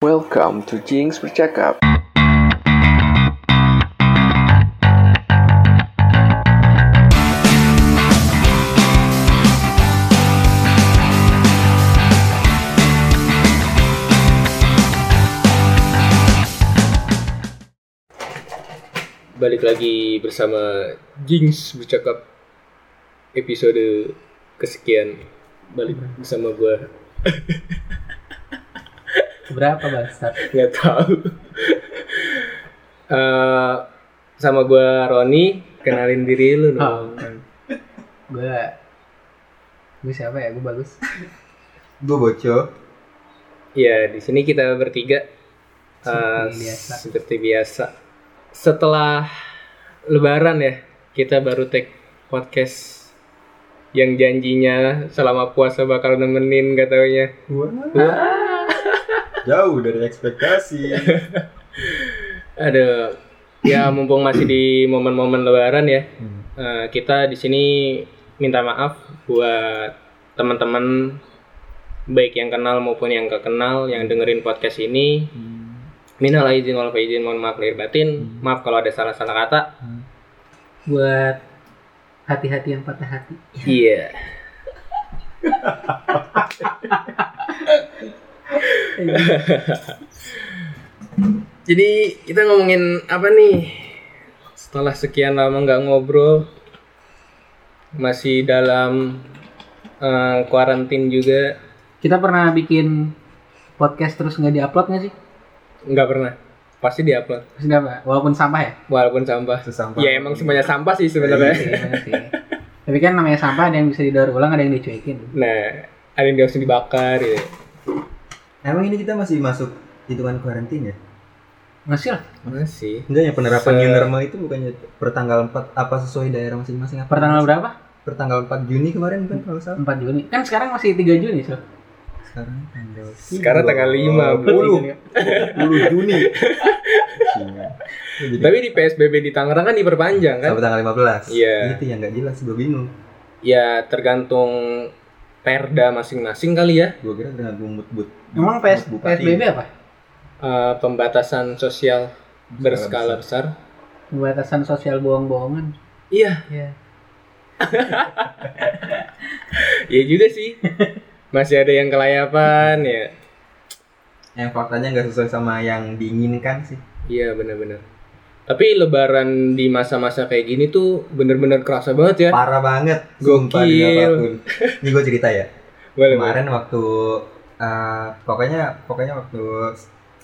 Welcome to Jinx Bercakap. balik lagi bersama Jinx bercakap episode kesekian balik bersama gua Berapa bahasa? nggak tahu. Eh, sama gua Roni kenalin diri lu dong. Gue Gue siapa ya? Gue bagus. Gue Boco. ya di sini kita bertiga. Eh, Seperti biasa. seperti biasa. Setelah Lebaran ya kita baru take podcast yang janjinya selama puasa bakal nemenin gak taunya Jauh dari ekspektasi. Ada ya mumpung masih di momen-momen lebaran ya. eh, kita di sini minta maaf buat teman-teman baik yang kenal maupun yang gak kenal yang dengerin podcast ini. Minal aidin wal faizin, mohon maaf lahir batin. Maaf kalau ada salah-salah kata. Buat hati-hati yang patah hati Iya. Jadi kita ngomongin apa nih? Setelah sekian lama nggak ngobrol, masih dalam kuarantin juga, Kita pernah bikin podcast terus nggak diupload nggak sih? nggak pernah. Pasti diupload, Terus apa? Walaupun sampah ya? walaupun sampah. Sesampah. Ya emang semuanya sampah sih sebenarnya. Iya, sih. Tapi kan namanya sampah ada yang bisa didaur ulang, ada yang dicuekin Nah, ada yang langsung dibakar ya. Emang ini kita masih masuk hitungan karantina ya? Masih lah Masih. Enggak ya penerapan Se- new normal itu bukannya per tanggal 4 apa sesuai daerah masing-masing apa? Per tanggal berapa? Per tanggal 4 Juni kemarin kan kalau salah. 4 Juni Kan sekarang masih 3 Juni so. Sekarang tanggal Sekarang tanggal 5, 10 Juni. Jadi, Tapi di PSBB di Tangerang kan diperpanjang kan? sampai tanggal 15. Iya. Itu yang nggak jelas gue bingung. Ya tergantung perda masing-masing kali ya. Gue kira dengan mood. Emang PS, Bupati. PSBB apa? Eh, pembatasan sosial berskala besar. Pembatasan sosial bohong-bohongan Iya, Iya iya juga sih. Masih ada yang kelayapan ya. Yang faktanya nggak sesuai sama yang diinginkan sih. Iya benar-benar. Tapi lebaran di masa-masa kayak gini tuh bener-bener kerasa banget ya. Parah banget. Gokil. Ini gue cerita ya. Boleh, kemarin waktu eh, pokoknya pokoknya waktu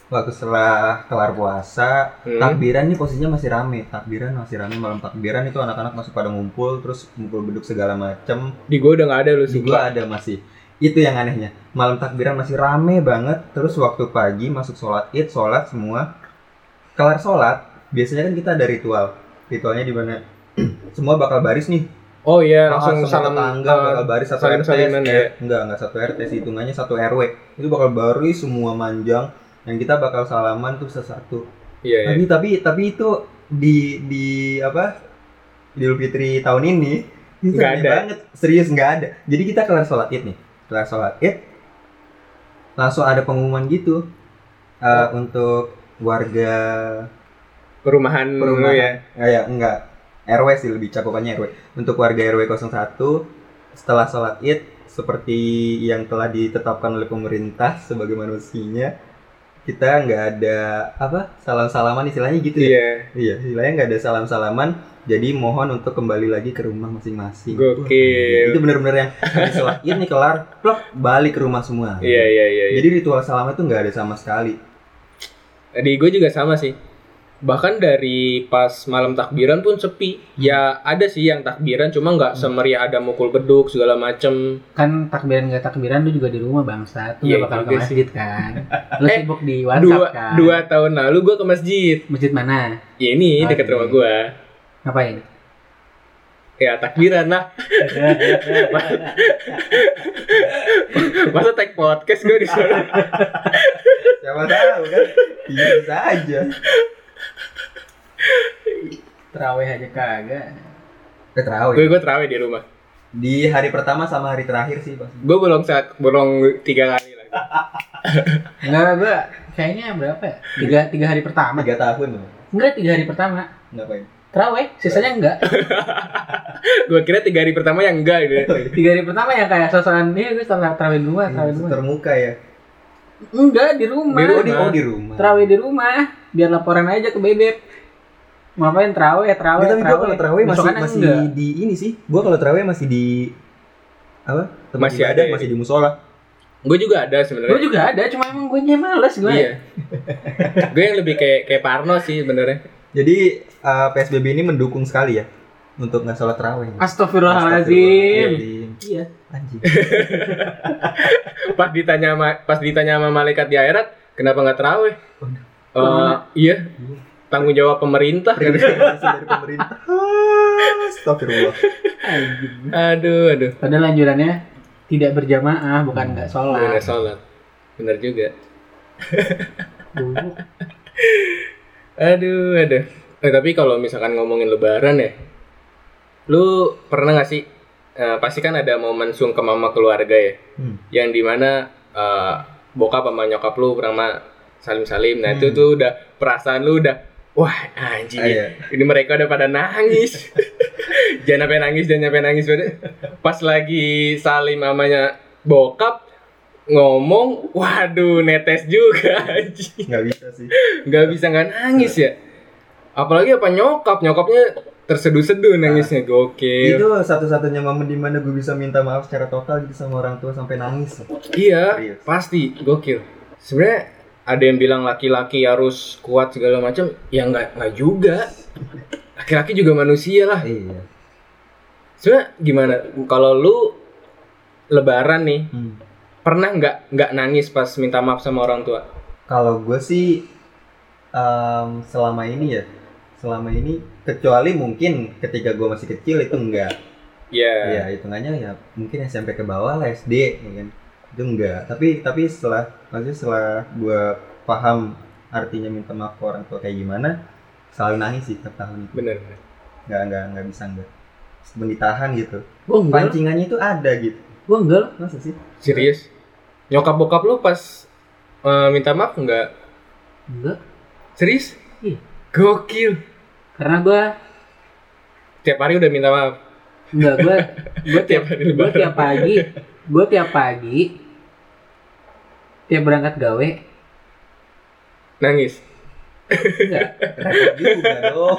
waktu setelah kelar puasa Hmm. takbiran nih posisinya masih rame takbiran masih rame malam takbiran itu anak-anak masih pada ngumpul terus ngumpul beduk segala macem Di gua udah nggak ada lu di sih. gua ada masih itu yang anehnya malam takbiran masih rame banget terus waktu pagi masuk sholat id sholat semua kelar sholat biasanya kan kita ada ritual. Ritualnya di mana? Semua bakal baris nih. Oh iya, langsung langsung salam tangga eh, bakal baris satu RT salinan ya. enggak enggak satu RT sih hitungannya satu RW itu bakal baris semua manjang yang kita bakal salaman tuh sesatu. Iya, iya. tapi tapi tapi itu di di apa Idul Fitri tahun ini Nggak ada. banget. Serius nggak ada. Jadi kita kelar sholat id nih. Kelar sholat id. Langsung ada pengumuman gitu. Eh, untuk warga Perumahan, lu perumahan ya. kayak enggak RW sih lebih cakupannya RW untuk warga RW 01 setelah sholat id seperti yang telah ditetapkan oleh pemerintah sebagai manusianya kita nggak ada apa salam salaman istilahnya gitu ya Iya. iya istilahnya nggak ada salam salaman jadi mohon untuk kembali lagi ke rumah masing-masing Gokil. itu bener-bener yang sholat id nih kelar plok balik ke rumah semua Iya, iya, iya. iya. jadi ritual salam itu nggak ada sama sekali Di gue juga sama sih. Bahkan dari pas malam takbiran pun sepi. Ya ada sih yang takbiran cuma nggak semeriah ada mukul beduk segala macem. Kan takbiran nggak takbiran lu juga di rumah bangsa Lu Iya nggak bakal ke sih. masjid kan Lu Eh, sibuk di Dua, WhatsApp kan dua tahun lalu gue ke masjid. Masjid mana? Ya ini Oh, dekat iya. rumah gue. Ngapain? Ya takbiran lah. Masa tag podcast gue di sana. siapa tahu kan bisa aja Terawih aja kagak Eh, terawih. gue gue terawih di rumah. Di hari pertama sama hari terakhir sih pasti. Gue bolong saat bolong tiga kali lagi. Enggak, gue kayaknya berapa ya? Tiga, tiga hari pertama. tiga tahun loh Enggak, tiga hari pertama. ngapain Terawih, sisanya enggak. Gue kira tiga hari pertama yang enggak gitu. Tiga hari pertama yang kayak sosokan, iya gue terawih terawih di rumah, terawih rumah. termuka ya Enggak, di rumah. oh di, oh di rumah Terawih di rumah, biar laporan aja ke bebek. Ngapain terawih, terawih, Nggak, tapi gua kalau terawih masih Besokannya masih enggak. di ini sih gua kalau terawih masih di apa tempat Masih ada ya? masih di musola Gue juga ada Gue sebenarnya. juga ada, cuma emang gue males gue. Iya. gue yang lebih kayak kayak Parno sih sebenarnya. jadi uh, psbb ini mendukung sekali ya untuk nggak sholat terawih Astagfirullahaladzim. Astagfirullahaladzim. Iya. anjing Pas ditanya sama pas ditanya sama malaikat di akhirat, kenapa nggak terawih? Eh, Mana? iya. Tanggung jawab pemerintah. Dari pemerintah Astagfirullah aduh, aduh. Padahal anjurannya tidak berjamaah, bukan nggak sholat. Bener sholat. Bener juga. Aduh, aduh. Eh, tapi kalau misalkan ngomongin lebaran ya, lu pernah gak sih? Eh, pasti kan ada momen sungkem sama keluarga ya, Hmm. yang di mana eh, bokap sama nyokap lu pernah salim-salim. Nah itu Hmm. tuh udah perasaan lu udah, wah anjing Ah, ya. iya. Ini mereka udah pada nangis. jangan sampai nangis, jangan sampai nangis. Pas lagi salim mamanya bokap ngomong, waduh netes juga anjing nggak bisa sih nggak bisa nggak nangis ya apalagi apa nyokap nyokapnya terseduh-seduh nangisnya gokil. Itu satu-satunya momen di mana gue bisa minta maaf secara total gitu sama orang tua sampai nangis. Iya Serius. pasti. Gokil. Sebenarnya ada yang bilang laki-laki harus kuat segala macam ya nggak nggak juga. Laki-laki juga manusia lah. Iya. Sebenarnya gimana? Kalau lu lebaran nih Hmm. pernah nggak nggak nangis pas minta maaf sama orang tua? Kalau gue sih em, selama ini ya, selama ini kecuali mungkin ketika gue masih kecil itu enggak. ya Ya hitungannya ya mungkin SMP ke bawah lah SD mungkin itu enggak. Tapi tapi setelah maksudnya setelah gue paham artinya minta maaf ke orang tua kayak gimana, selalu nangis sih tiap tahun itu. bener Nggak nggak nggak bisa enggak. Sebelum ditahan gitu. Enggak, Pancingannya itu ada gitu. gue enggak. Masa sih? serius nyokap bokap lu pas eh, minta maaf nggak Enggak. serius Iya. gokil Karena gue tiap hari udah minta maaf. Enggak gue gue tiap gue tiap pagi gue tiap pagi tiap berangkat gawe. Nangis. Enggak Repot juga dong.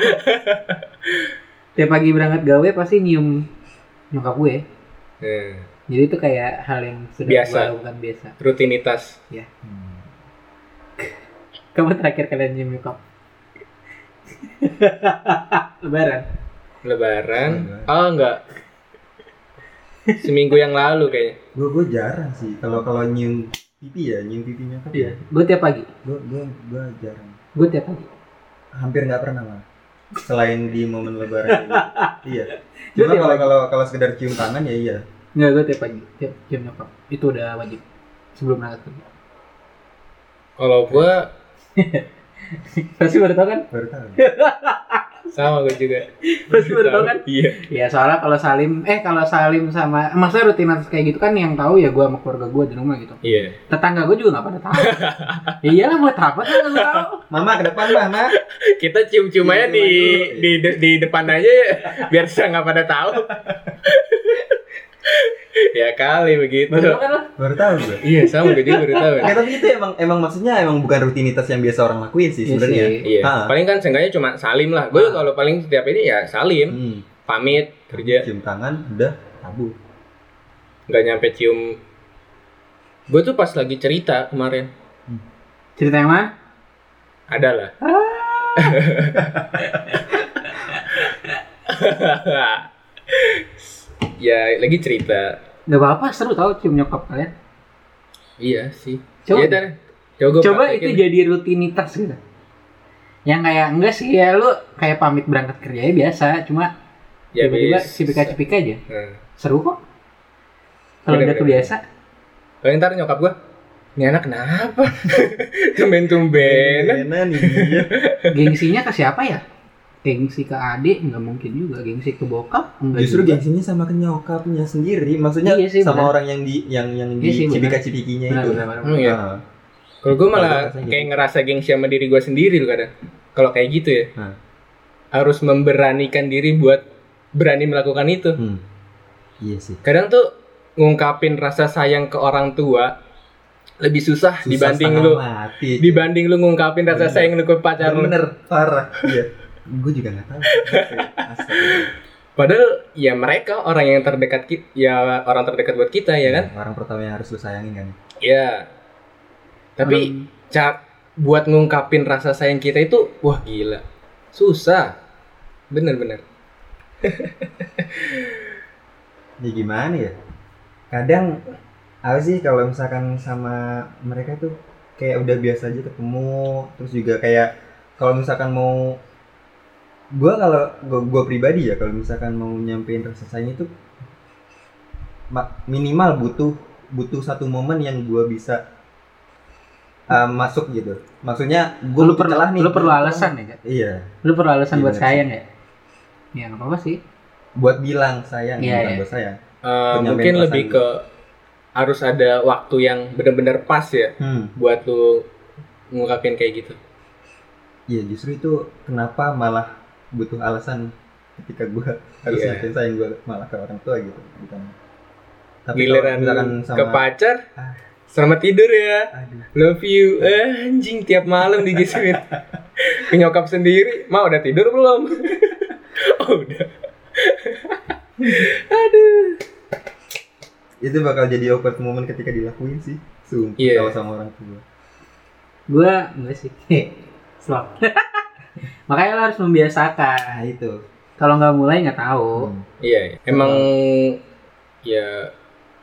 tiap pagi berangkat gawe pasti nyium nyokap gue. Hmm, jadi itu kayak hal yang sudah Biasa. gue lakukan biasa. Rutinitas. Hmm. kamu terakhir kalian nyium nyokap lebaran lebaran Lebaran. oh enggak seminggu yang lalu kayaknya Gue gue jarang sih kalau kalau nyium pipi ya, nyium pipinya kan. iya gue tiap pagi Gue gue gue jarang. gue tiap pagi Hampir nggak pernah malah. Selain di momen lebaran ini. iya. Cuma kalau kalau kalau sekedar cium tangan ya iya. Enggak, gue tiap pagi tiap nyium nyokap itu udah wajib sebelum berangkat kerja kalau gua pasti baru tau kan? Baru tahu. sama gua juga. Pasti baru tahu kan? iya. Ya soalnya kalau salim eh kalau salim sama maksudnya rutinitas kayak gitu kan yang tahu ya gue sama keluarga gue di rumah gitu. Iya. Tetangga gue juga nggak pada tahu. Ya iyalah buat apa tuh nggak tahu? Mama ke depan mama. kita cium-cium aja di di de- di depan aja ya, biar saya nggak pada tahu ya kali begitu. Baru kan Baru tahu gue. iya sama gua juga baru tahu Ya, tapi itu emang emang maksudnya emang bukan rutinitas yang biasa orang lakuin sih Iya sebenarnya. iya. Ah. paling kan seenggaknya cuma salim lah. Gue kalau paling setiap ini ya salim Hmm. pamit kerja. Cium tangan udah tabu. nggak nyampe cium. Gue tuh pas lagi cerita kemarin. Cerita yang mana? Ada lah ya lagi cerita. Nggak apa-apa seru tau cium nyokap kalian. Iya sih. Coba. Dan. coba gua coba itu jadi rutinitas gitu. Yang kayak enggak sih ya lu kayak pamit berangkat kerja ya biasa cuma ya tiba-tiba cipika-cipika aja. Nah. seru kok. Kalau udah kebiasa. Paling ntar nyokap gua ini anak kenapa? Tumben-tumbenan. Benar iya. gengsinya ke siapa ya gengsi ke adik nggak mungkin juga gengsi ke bokap enggak Justru juga. gengsinya sama ke nyokapnya sendiri. Maksudnya Iya sih, sama benar. orang yang di yang yang Iya di cipika-cipikinya Benar, itu. Hmm, iya. Ah. Kalau gue malah kayak gitu. ngerasa gengsi sama diri gue sendiri loh kadang. Kalau kayak gitu ya, Nah. harus memberanikan diri buat berani melakukan itu. Hmm. Iya sih. Kadang tuh ngungkapin rasa sayang ke orang tua lebih susah, Susah dibanding lu mati. dibanding lu ngungkapin rasa Bener. sayang lu ke pacar lu. bener parah. Iya. Gue juga nggak tahu. Padahal ya mereka orang yang terdekat kita, ya orang terdekat buat kita ya kan. Orang pertama yang harus lu sayangin kan. Ya. Tapi cara buat ngungkapin rasa sayang kita itu wah gila. Susah. Bener-bener. Ya gimana ya? Kadang apa sih kalau misalkan sama mereka tuh kayak udah biasa aja ketemu, terus juga kayak kalau misalkan mau gua kalau gua, gua pribadi ya kalau misalkan mau nyampein rasa sayang itu ma- minimal butuh butuh satu momen yang gua bisa uh, masuk gitu. Maksudnya gua lu perlu nih. lu perlu alasan ya Kak? Iya, lu perlu alasan buat Gimana sih? sayang ya ya nggak apa-apa sih buat bilang sayang Iya, bukan iya. buat sayang. Eh, Penyampaian mungkin lebih ke harus ada waktu yang benar-benar pas ya Hmm. buat lu ngungkapin kayak gitu. Iya justru itu kenapa malah butuh alasan ketika gua harus Iya. nyatain sayang gua malah ke orang tua gitu bukan tapi Giliran kalau misalkan ke pacar, selamat tidur ya, aduh love you, eh, anjing tiap malam digituin. ke nyokap sendiri, mau udah tidur belum? oh udah. Aduh. itu bakal jadi awkward moment ketika dilakuin sih sumpah kalau sama orang tua gua enggak sih Slop. Makanya lo harus membiasakan nah itu kalau nggak mulai nggak tahu Hmm. Iya, iya. emang ya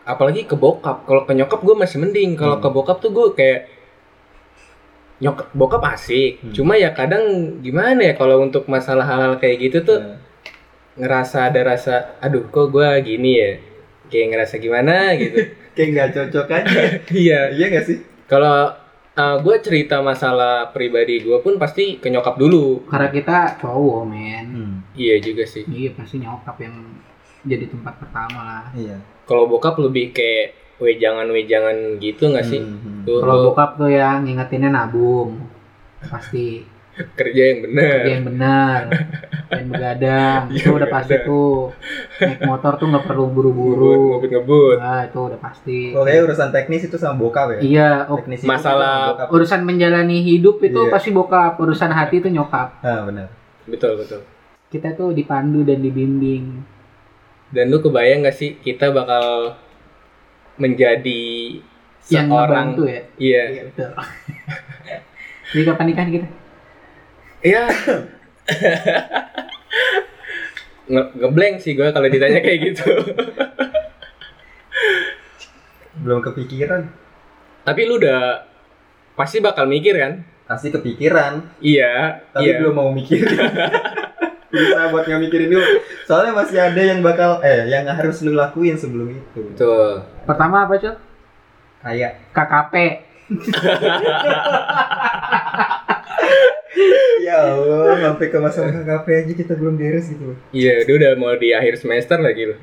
apalagi ke bokap. Kalau ke nyokap gue masih mending. Kalau Hmm. ke bokap tuh gue kayak nyokap bokap asik. Hmm. Cuma ya kadang gimana ya kalau untuk masalah hal-hal kayak gitu tuh Nah, ngerasa ada rasa aduh kok gue gini ya. Kayak ngerasa gimana gitu. kayak nggak cocok aja Iya. iya nggak sih Kalau gue cerita masalah pribadi gue pun pasti ke nyokap dulu. karena kita cowok men Hmm. Iya juga sih. iya pasti nyokap yang jadi tempat pertama lah iya Kalau bokap lebih kayak wejangan-wejangan gitu nggak sih? Hmm, hmm. Tuh, kalau bokap tuh yang ngingetinnya nabung pasti kerja yang bener. Dia yang benar. Yang begadang. Iya, itu udah pasti tuh. Naik motor tuh nggak perlu Ngebut, buru-buru ngebut-ngebut. nah itu udah pasti. Pokoknya urusan teknis itu sama bokap ya? Iya oh, Teknis Masalah bokap. urusan menjalani hidup itu Iya. pasti bokap. Urusan hati itu nyokap. Ah benar. Betul, betul. kita tuh dipandu dan dibimbing. Dan lu kebayang gak sih kita bakal menjadi yang seorang ya? Iya. iya betul. Jadi kapan nikah kita Iya. Nge ngeblank sih gue kalau ditanya kayak gitu. belum kepikiran Tapi lu udah pasti bakal mikir kan? pasti kepikiran Iya, tapi iya. belum mau mikir berusaha buat nggak mikirin dulu soalnya masih ada yang bakal eh yang harus lu lakuin sebelum itu Betul. pertama apa cuy kayak KKP ya Allah sampai ke masa KKP aja kita belum beres gitu loh Iya, dia udah mau di akhir semester lagi lu.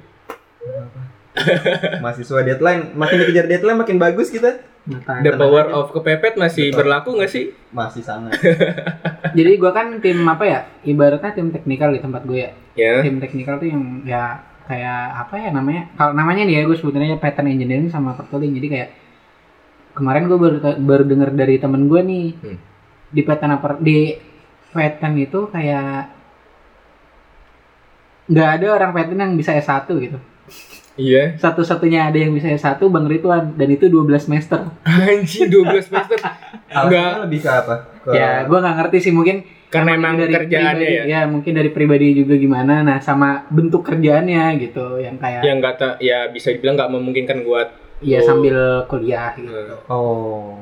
mahasiswa deadline makin dikejar deadline makin bagus kita Nah, The power aja. of kepepet masih Betul. berlaku nggak sih? masih sangat jadi gua kan tim apa ya ibaratnya tim teknikal di tempat gue ya Ya. tim teknikal tuh yang ya kayak apa ya namanya kalau namanya nih ya gue sebutannya pattern engineering sama pertooling jadi kayak kemarin gue baru baru dengar dari temen gue nih Hmm. di pattern apa di pattern itu kayak nggak ada orang pattern yang bisa S1 gitu Iya. satu-satunya ada yang bisa S1 Bang Ridwan dan itu 12 semester Anjir 12 semester. Enggak. lebih ke apa ke ya gue nggak ngerti sih mungkin Karena emang dari kerjaannya pribadi- ya. mungkin dari pribadi juga gimana nah sama bentuk kerjaannya gitu yang kayak Yang nggak ya bisa dibilang nggak memungkinkan buat ya lu- sambil kuliah gitu oh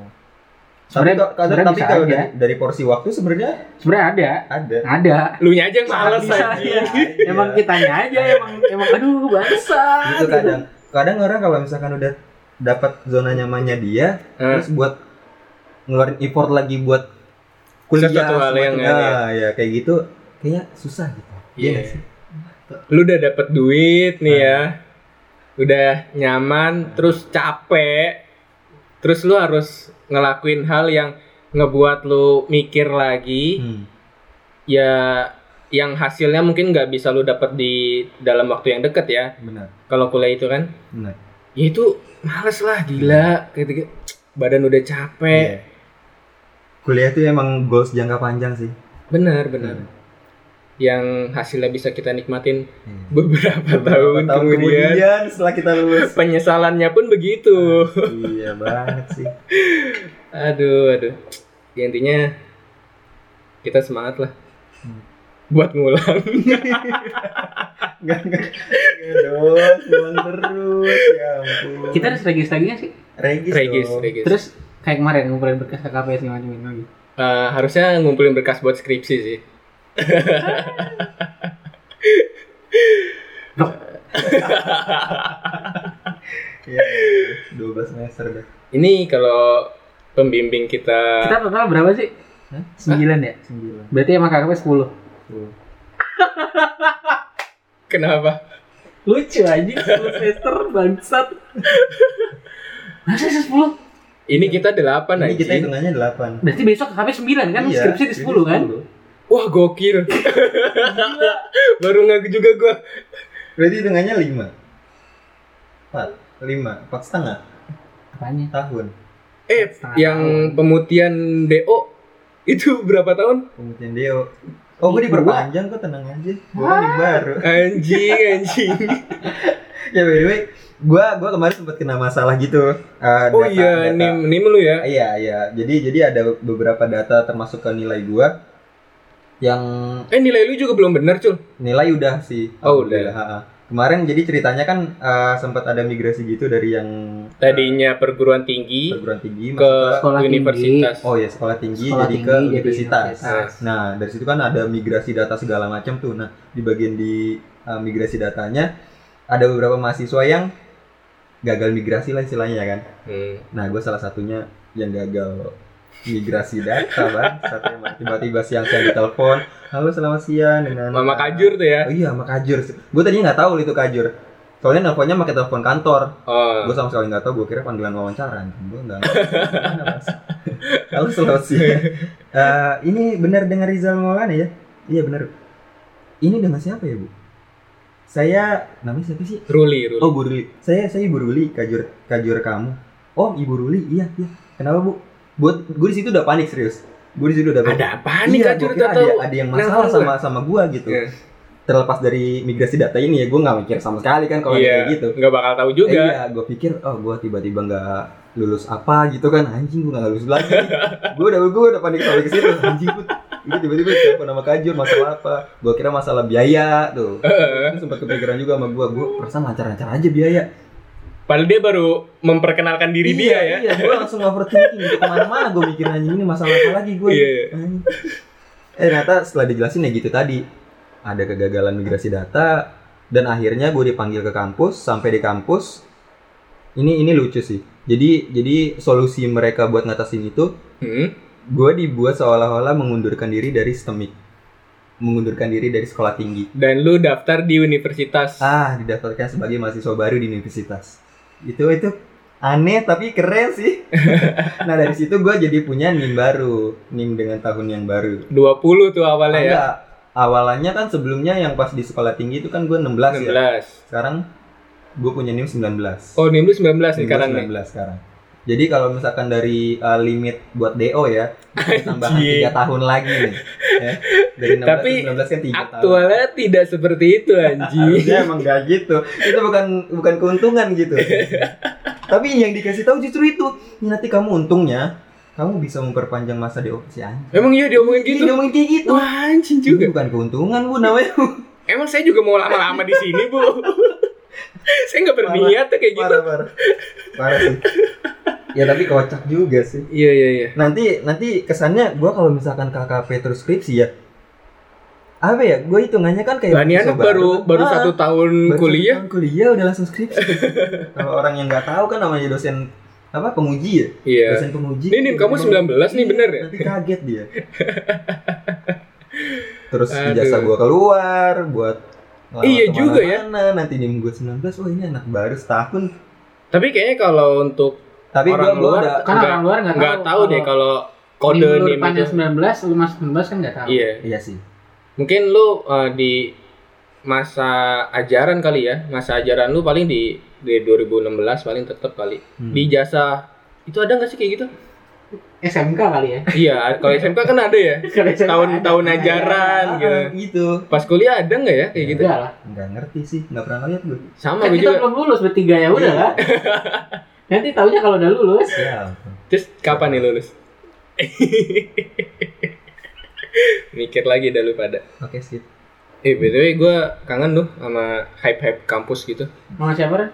Sebenarnya- tapi bisa kalau aja. dari, dari porsi waktu sebenarnya sebenarnya ada ada ada lu nya aja yang males anjing. iya. emang kitanya aja emang emang aduh bangsa itu kadang kadang orang kalau misalkan udah dapat zona nyamannya dia Eh, terus buat ngeluarin effort lagi buat kuliah Sesuatu hal yang ah, ya kayak gitu kayaknya susah gitu Iya. nggak sih? lu udah dapet duit nih ya. Udah nyaman, terus capek. Terus lu harus ngelakuin hal yang ngebuat lu mikir lagi Hmm. ya yang hasilnya mungkin nggak bisa lu dapat di dalam waktu yang deket ya Benar. kalau kuliah itu kan Benar. ya itu males lah gila gitu gitu badan udah capek Iya. Kuliah itu emang goals jangka panjang sih. benar benar yang hasilnya bisa kita nikmatin Iya. beberapa, Beberapa tahun, kemudian, setelah kita lulus. penyesalannya pun begitu iya banget sih. aduh aduh ya intinya kita semangat lah Hmm. buat ngulang Enggak enggak. Enggak dong, pulang terus. Ya ampun. Kita harus regis lagi nggak sih? regis, regis dong. regis Terus kayak kemarin ngumpulin berkas KKP segala macam lagi. Eh, harusnya ngumpulin berkas buat skripsi sih Iya, 12 semester dah. ini kalau pembimbing kita Kita total berapa sih? Hah? Sembilan ya? 9. Berarti sama KKP 10. kenapa Lucu aja 10 semester bangsat. Masa sih 10? ini kita delapan Ini kita aja hitungannya 8. Berarti besok KKP 9 kan? Iya, Skripsi di 10 kan? Wah gokil baru nggak juga gua Berarti hitungannya 5. 4, 5, 4 setengah Apanya? tahun. eh Setengah yang tahun. pemutihan do itu berapa tahun Pemutihan Deo. Oh, gue diperpanjang kok tenang aja. Gue kan baru. anjing anjing ya by the way, gua gua kemarin sempat kena masalah gitu. eh, oh data- iya data. nim nim lu ya Iya, iya. Jadi jadi ada beberapa data termasuk ke nilai gua yang eh nilai lu juga belum benar cul nilai udah sih. Oh, udah. Ha-ha. Kemarin jadi ceritanya kan eh, sempat ada migrasi gitu dari yang tadinya perguruan tinggi perguruan tinggi ke Sekolah tinggi. universitas oh ya sekolah tinggi Sekolah jadi tinggi ke jadi universitas. universitas. Nah, dari situ kan ada migrasi data segala macam tuh. Nah, di bagian di uh, migrasi datanya ada beberapa mahasiswa yang gagal migrasi lah istilahnya ya kan. Hmm. Nah, gue salah satunya yang gagal migrasi data, bang. Tiba-tiba siang-siang ditelepon, halo selamat siang dengan Mama Kajur tuh ya Oh iya, sama Kajur. Gue tadinya nggak tahu itu Kajur. Soalnya nelponnya pakai telepon kantor. oh Gue sama sekali nggak tahu. Gue kira panggilan wawancara. Gue nggak. Halo selamat siang. Eh, ini benar dengan Rizal Maulana ya? Iya benar. Ini dengan siapa ya bu? Saya namanya siapa sih? Ruli Ruli Oh Bu Ruli. Saya saya Ibu Ruli kajur kajur kamu. Oh Ibu Ruli iya iya. Kenapa bu? Buat gue di situ udah panik serius. Gue di situ udah panik. ada apa nih Iya, Kajur gua kira ada, ada yang masalah sama sama gua gitu. Iya. Terlepas dari migrasi data ini ya, gue nggak mikir sama sekali kan kalau iya kayak gitu. nggak bakal tahu juga Eh, iya, gue pikir oh gue tiba-tiba nggak lulus apa gitu kan anjing gue nggak lulus lagi. gue udah gue udah panik sampai ke situ anjing gue gue tiba-tiba siapa nama kajur masalah apa? Gue kira masalah biaya tuh. Itu sempat kepikiran juga sama gue, gue perasaan lancar-lancar aja biaya. Padahal dia baru memperkenalkan diri dia ya Iya, gue langsung overthinking ke mana-mana gue mikir anjing ini masalah apa lagi gue. Iya, iya. Eh ternyata setelah dijelasin ya gitu tadi ada kegagalan migrasi data dan akhirnya gue dipanggil ke kampus sampai di kampus ini ini lucu sih. Jadi jadi solusi mereka buat ngatasin itu Hmm? gue dibuat seolah-olah mengundurkan diri dari STEMIC mengundurkan diri dari sekolah tinggi dan lu daftar di universitas ah didaftarkan sebagai mahasiswa baru di universitas itu itu aneh tapi keren sih. Nah dari situ gue jadi punya nim baru. Nim dengan tahun yang baru. 20 tuh awalnya ya? Enggak, awalnya kan sebelumnya yang pas di sekolah tinggi itu kan gue 16, ya. 16 sekarang gue punya nim 19 oh nim lu 19 nih sekarang gua nih? 19 sekarang jadi kalau misalkan dari uh, limit buat DO ya tambahan. 3 tahun lagi nih ya. dari 16 Tapi ke 19 kan 3 tahun aktualnya tidak seperti itu anjing Harusnya emang gak gitu. Itu bukan bukan keuntungan gitu. Tapi yang dikasih tahu justru itu. Ini nanti kamu untungnya kamu bisa memperpanjang masa DO si anjing. emang iya diomongin gitu Iya, ngomongin kayak gitu. wah anjing Ini juga bukan keuntungan bu namanya. emang saya juga mau lama-lama di sini bu saya nggak berniat tuh kayak gitu Parah parah. Parah sih. Ya tapi kocak juga sih. iya iya iya Nanti nanti kesannya gua kalau misalkan KKP terus skripsi ya. Apa ya? Gue hitungannya kan kayak mahasiswa anak baru baru Ah. satu tahun Baru satu kuliah tahun kuliah udah langsung skripsi. Kalau orang yang nggak tahu kan namanya dosen apa penguji ya? iya Dosen penguji. Ini nim kamu 19 nih, bener ya? Nanti kaget dia. Terus Aduh. ijazah gua keluar buat Iya juga ya. Nanti nim gua 19, oh ini anak baru setahun. Tapi kayaknya kalau untuk Tapi orang gua, gua luar udah Kan orang luar nggak nggak tahu tahu deh kalau kode Nim itu 19, lu masuk 19 kan nggak tahu. iya iya sih. mungkin lu uh, di masa ajaran kali ya masa ajaran lu paling di di 2016 paling tetap kali Hmm. di jasa itu ada nggak sih kayak gitu SMK kali ya. iya kalau SMK kan ada ya tahun-tahun ajaran Ah, gitu gitu. pas kuliah ada nggak ya kayak gitu Enggak lah. Nggak ngerti sih, nggak pernah lihat gue. sama Kan gue kita juga belum lulus bertiga ya udah lah. Nanti taunya kalau udah lulus. Ya. terus kapan nih lulus mikir lagi dah lu pada Oke, skip. eh btw gue kangen tuh sama hype hype kampus gitu Mau siapa Ren?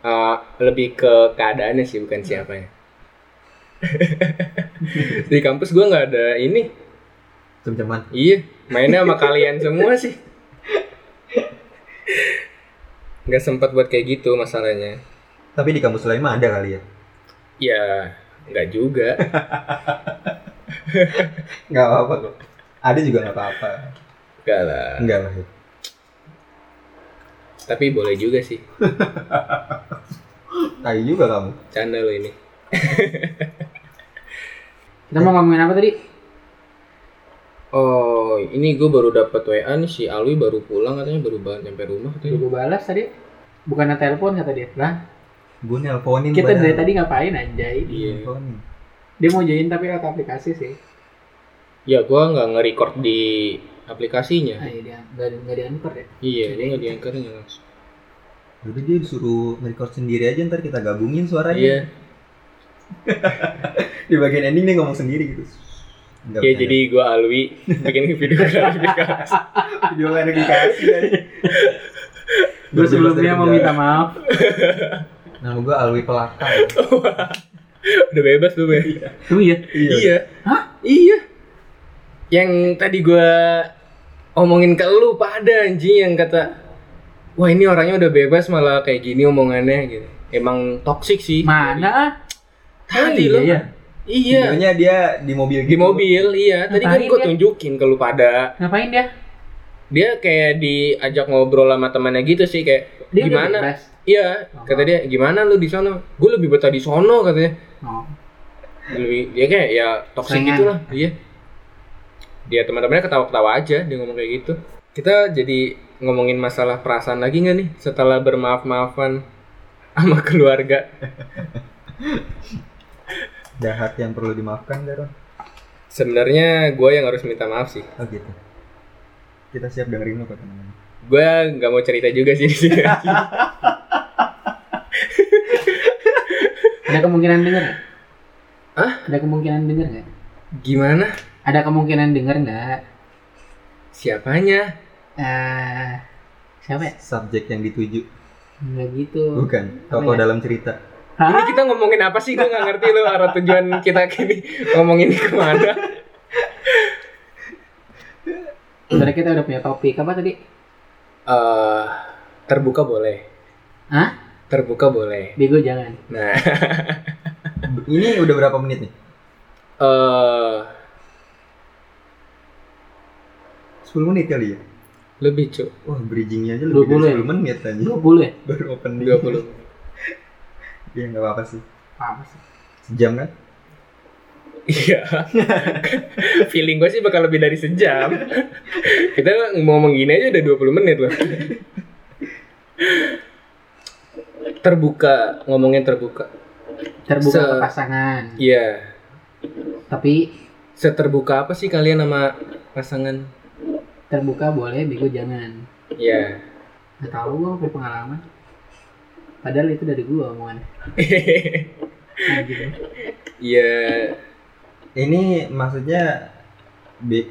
Uh, lebih ke keadaannya sih bukan siapanya di kampus gue nggak ada ini Cem-ceman. iya mainnya sama kalian semua sih nggak sempat buat kayak gitu masalahnya Tapi di kampus lain mah ada kali ya. ya nggak juga Nggak apa-apa kok. Ada juga nggak apa-apa. nggak lah Enggak lah. tapi boleh juga sih Tai juga kamu. canda lo ini Kita mau ngomongin apa tadi? oh ini gue baru dapat wa nih si Alwi baru pulang katanya baru banget nyampe rumah katanya gue balas tadi. Bukannya telepon kata dia. Lah, Gue nelponin kita dari tadi ngapain anjay? iya Nelponin. Dia mau join tapi lewat aplikasi sih. ya gue nggak nge-record di aplikasinya Ah, iya dia nggak nggak diantar ya. iya dia nggak diangkatnya langsung Udah dia disuruh nge-record sendiri aja ntar kita gabungin suaranya. iya Di bagian ending dia ngomong sendiri gitu. Enggak Ya jadi gua Alwi bikin video klarifikasi. video klarifikasi. Gue sebelumnya mau minta maaf. Nama gue Alwi Pelaka. Udah bebas tuh, Be. Tuh ya. Iya. Hah? Iya. Yang tadi gua omongin ke lu pada anjing yang kata Wah ini orangnya udah bebas malah kayak gini omongannya gitu. Emang toksik sih. Mana? Tadi Oh, lo. iya, Iya. Videonya dia di mobil Di mobil, iya. Tadi kan Ngapain gua dia? tunjukin ke lu pada. Ngapain dia? Dia kayak diajak ngobrol sama temannya gitu sih kayak Dia udah gimana? bebas? Iya, kata dia gimana lu di sono? Gue lebih betah di sono katanya. Oh. lebih dia kayak ya toxic Saingan. gitu lah iya dia teman-temannya ketawa-ketawa aja dia ngomong kayak gitu kita jadi ngomongin masalah perasaan lagi nggak nih setelah bermaaf-maafan sama keluarga Jahat yang perlu dimaafkan Garon. sebenarnya gue yang harus minta maaf sih Oh gitu. Kita siap dengerin lo kok teman-teman. gue nggak mau cerita juga sih di sini Ada kemungkinan denger nggak? Hah? Ada kemungkinan denger nggak? gimana Ada kemungkinan denger nggak? siapanya Eh, siapa ya? Subjek yang dituju. Nggak gitu. Bukan. Tokoh ya? dalam cerita. ini Hah? kita ngomongin apa sih gue nggak ngerti lo arah tujuan kita kini ngomongin ke mana Sebenarnya kita udah punya topik apa tadi? Eh, terbuka boleh Hah? Terbuka boleh Bego jangan. nah Ini udah berapa menit nih? eh 10 menit kali ya? lebih cuk Wah, bridgingnya aja lebih 20 dari ya? 10 menit aja. 20 ya? Baru opening. 20 Iya, nggak apa-apa sih. Apa sih? Sejam kan? Iya. Feeling gue sih bakal lebih dari sejam. Kita ngomong gini aja udah 20 menit loh. Terbuka, ngomongin terbuka. Terbuka Se- ke pasangan. Iya. Tapi Seterbuka apa sih kalian sama pasangan? terbuka boleh, bego jangan. Iya. Gak tau gue punya pengalaman. Padahal itu dari gue omongannya. Anjing. Iya. Ini maksudnya be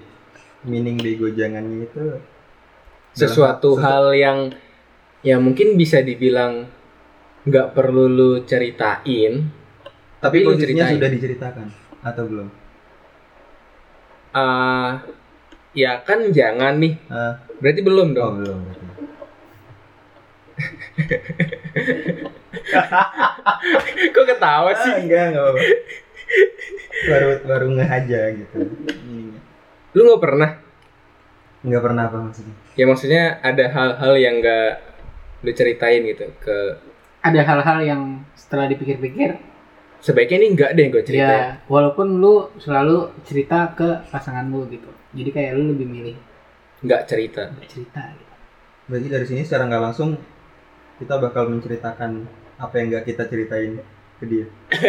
meaning bego jangannya itu Sesuatu Sesu- hal yang ya mungkin bisa dibilang nggak perlu lu ceritain, tapi lu posisinya ceritain. sudah diceritakan atau belum? Ah, ya kan jangan nih. Ah, Berarti belum oh, dong. belum. berarti. Kok ketawa sih? Ah, enggak, enggak apa-apa. baru baru nggeh aja gitu. Lu nggak pernah? Enggak pernah apa maksudnya? Ya maksudnya ada hal-hal yang nggak lu ceritain gitu ke Ada hal-hal yang setelah dipikir-pikir sebaiknya ini enggak deh gue cerita. ya walaupun lu selalu cerita ke pasangan lu gitu jadi kayak lu lebih milih Enggak cerita. bercerita gitu. Berarti dari sini secara nggak langsung kita bakal menceritakan apa yang nggak kita ceritain ke dia.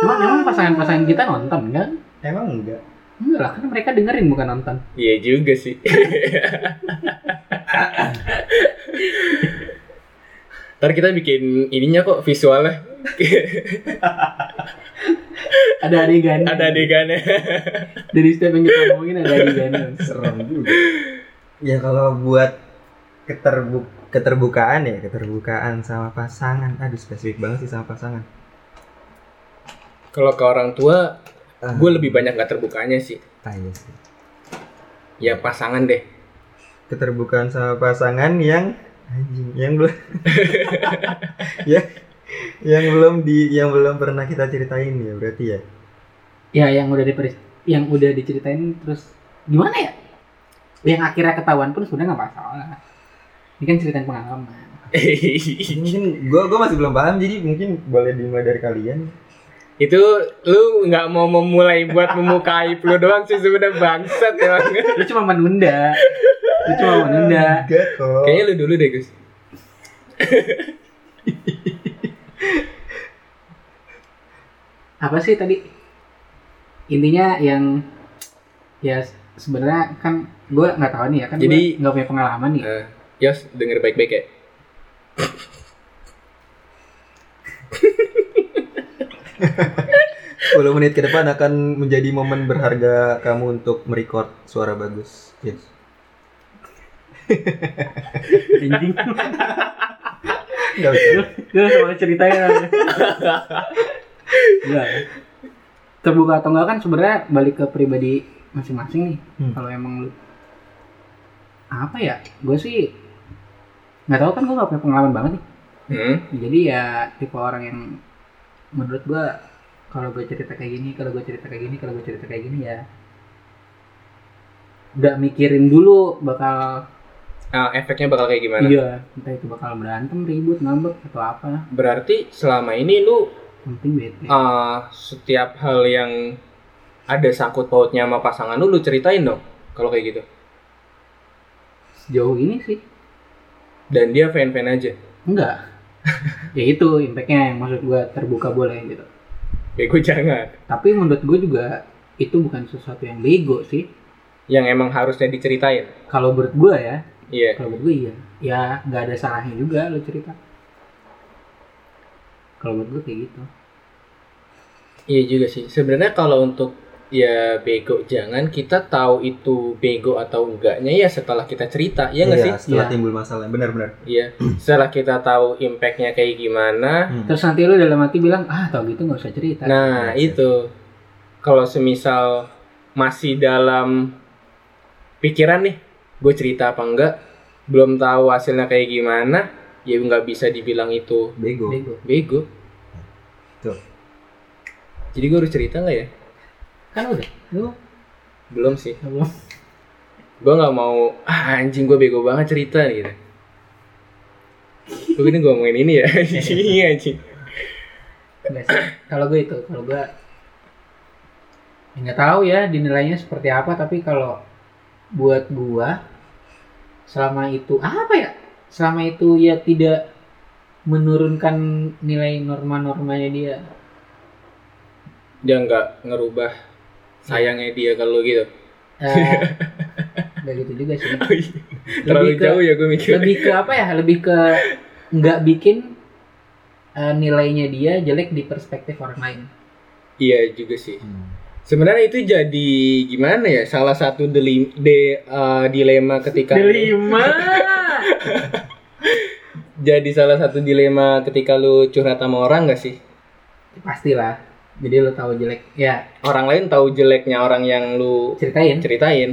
cuma memang pasangan-pasangan kita nonton kan Emang enggak? enggak lah kan mereka dengerin bukan nonton Iya juga sih. Ntar kita bikin ininya kok visualnya. ada adegan Ada adegannya. dari setiap yang kita ngomongin ada adegan Serem juga. Ya kalau buat keterbu keterbukaan ya, keterbukaan sama pasangan. Aduh spesifik banget sih sama pasangan. Kalau ke orang tua, Ah. gue lebih banyak gak terbukanya sih. Ah, iya sih. Ya pasangan deh. Keterbukaan sama pasangan yang anjing, yang belum ya yang belum di yang belum pernah kita ceritain ya berarti ya. ya yang udah diperis yang udah diceritain terus gimana ya yang akhirnya ketahuan pun sebenarnya nggak masalah ini kan ceritain pengalaman Mungkin gua gua masih belum paham jadi mungkin boleh dimulai dari kalian. Itu lu nggak mau memulai buat memukai lu doang sih sebenarnya bangsat emang. lu cuma menunda lu cuma menunda Enggak kok. Kayaknya lu dulu deh Gus. apa sih tadi intinya yang ya sebenarnya kan gue nggak tahu nih ya kan Jadi- nggak punya pengalaman nih Eh, Yos denger baik-baik ya. 10 menit ke depan akan menjadi momen berharga kamu untuk merecord suara bagus. Yes. anjing Enggak usah. gue sama ceritanya Enggak. terbuka atau enggak kan sebenarnya balik ke pribadi masing-masing nih Hmm. kalau emang lu apa ya gue sih nggak tahu kan gue nggak punya pengalaman banget nih Hmm? jadi ya tipe orang yang menurut gue kalau gue cerita kayak gini kalau gue cerita kayak gini kalau gue cerita kayak gini ya udah mikirin dulu bakal Ah, efeknya bakal kayak gimana? iya entah itu bakal berantem ribut ngambek atau apa Berarti selama ini lu penting bete ah, setiap hal yang ada sangkut pautnya sama pasangan lu, lu ceritain dong kalau kayak gitu. sejauh ini sih Dan dia fan-fan aja. enggak ya itu impactnya yang maksud gue terbuka boleh gitu Bego jangan. tapi menurut gue juga itu bukan sesuatu yang bego sih Yang emang harusnya diceritain. kalau menurut gue ya Iya. kalau menurut gue iya ya nggak ada salahnya juga lo cerita kalau menurut gue kayak gitu Iya juga sih. Sebenarnya kalau untuk ya bego jangan kita tahu itu bego atau enggaknya ya setelah kita cerita ya nggak Iya, sih setelah Iya. timbul masalah. Benar-benar. iya setelah kita tahu impactnya kayak gimana Hmm. terus nanti lo dalam hati bilang ah tau gitu nggak usah cerita nah Iya, itu kalau semisal masih dalam pikiran nih gue cerita apa enggak belum tahu hasilnya kayak gimana ya nggak bisa dibilang itu Bego. bego bego Tuh. jadi gue harus cerita nggak ya kan udah? Lu? Belum sih. Belum gue nggak mau ah anjing gue bego banget cerita nih gitu. Gue gini gue ngomongin ini ya. Iya anjing. Kalau gue itu kalau gue nggak tahu ya dinilainya seperti apa tapi kalau buat gua selama itu apa ya? Selama itu ya tidak menurunkan nilai norma-normanya dia. Dia nggak ngerubah sayangnya dia kalau gitu. Nggak gitu juga sih. Terlalu ke- jauh ya gue mikir lebih ke apa ya? Lebih ke nggak bikin eh, nilainya dia jelek di perspektif orang lain. Iya juga sih. Hmm. sebenarnya itu jadi gimana ya? Salah satu deli, de, eh, dilema ketika delima. Jadi salah satu dilema ketika lu curhat sama orang gak sih? Pastilah jadi lo tahu jelek. Ya. Orang lain tahu jeleknya orang yang lu ceritain. ceritain.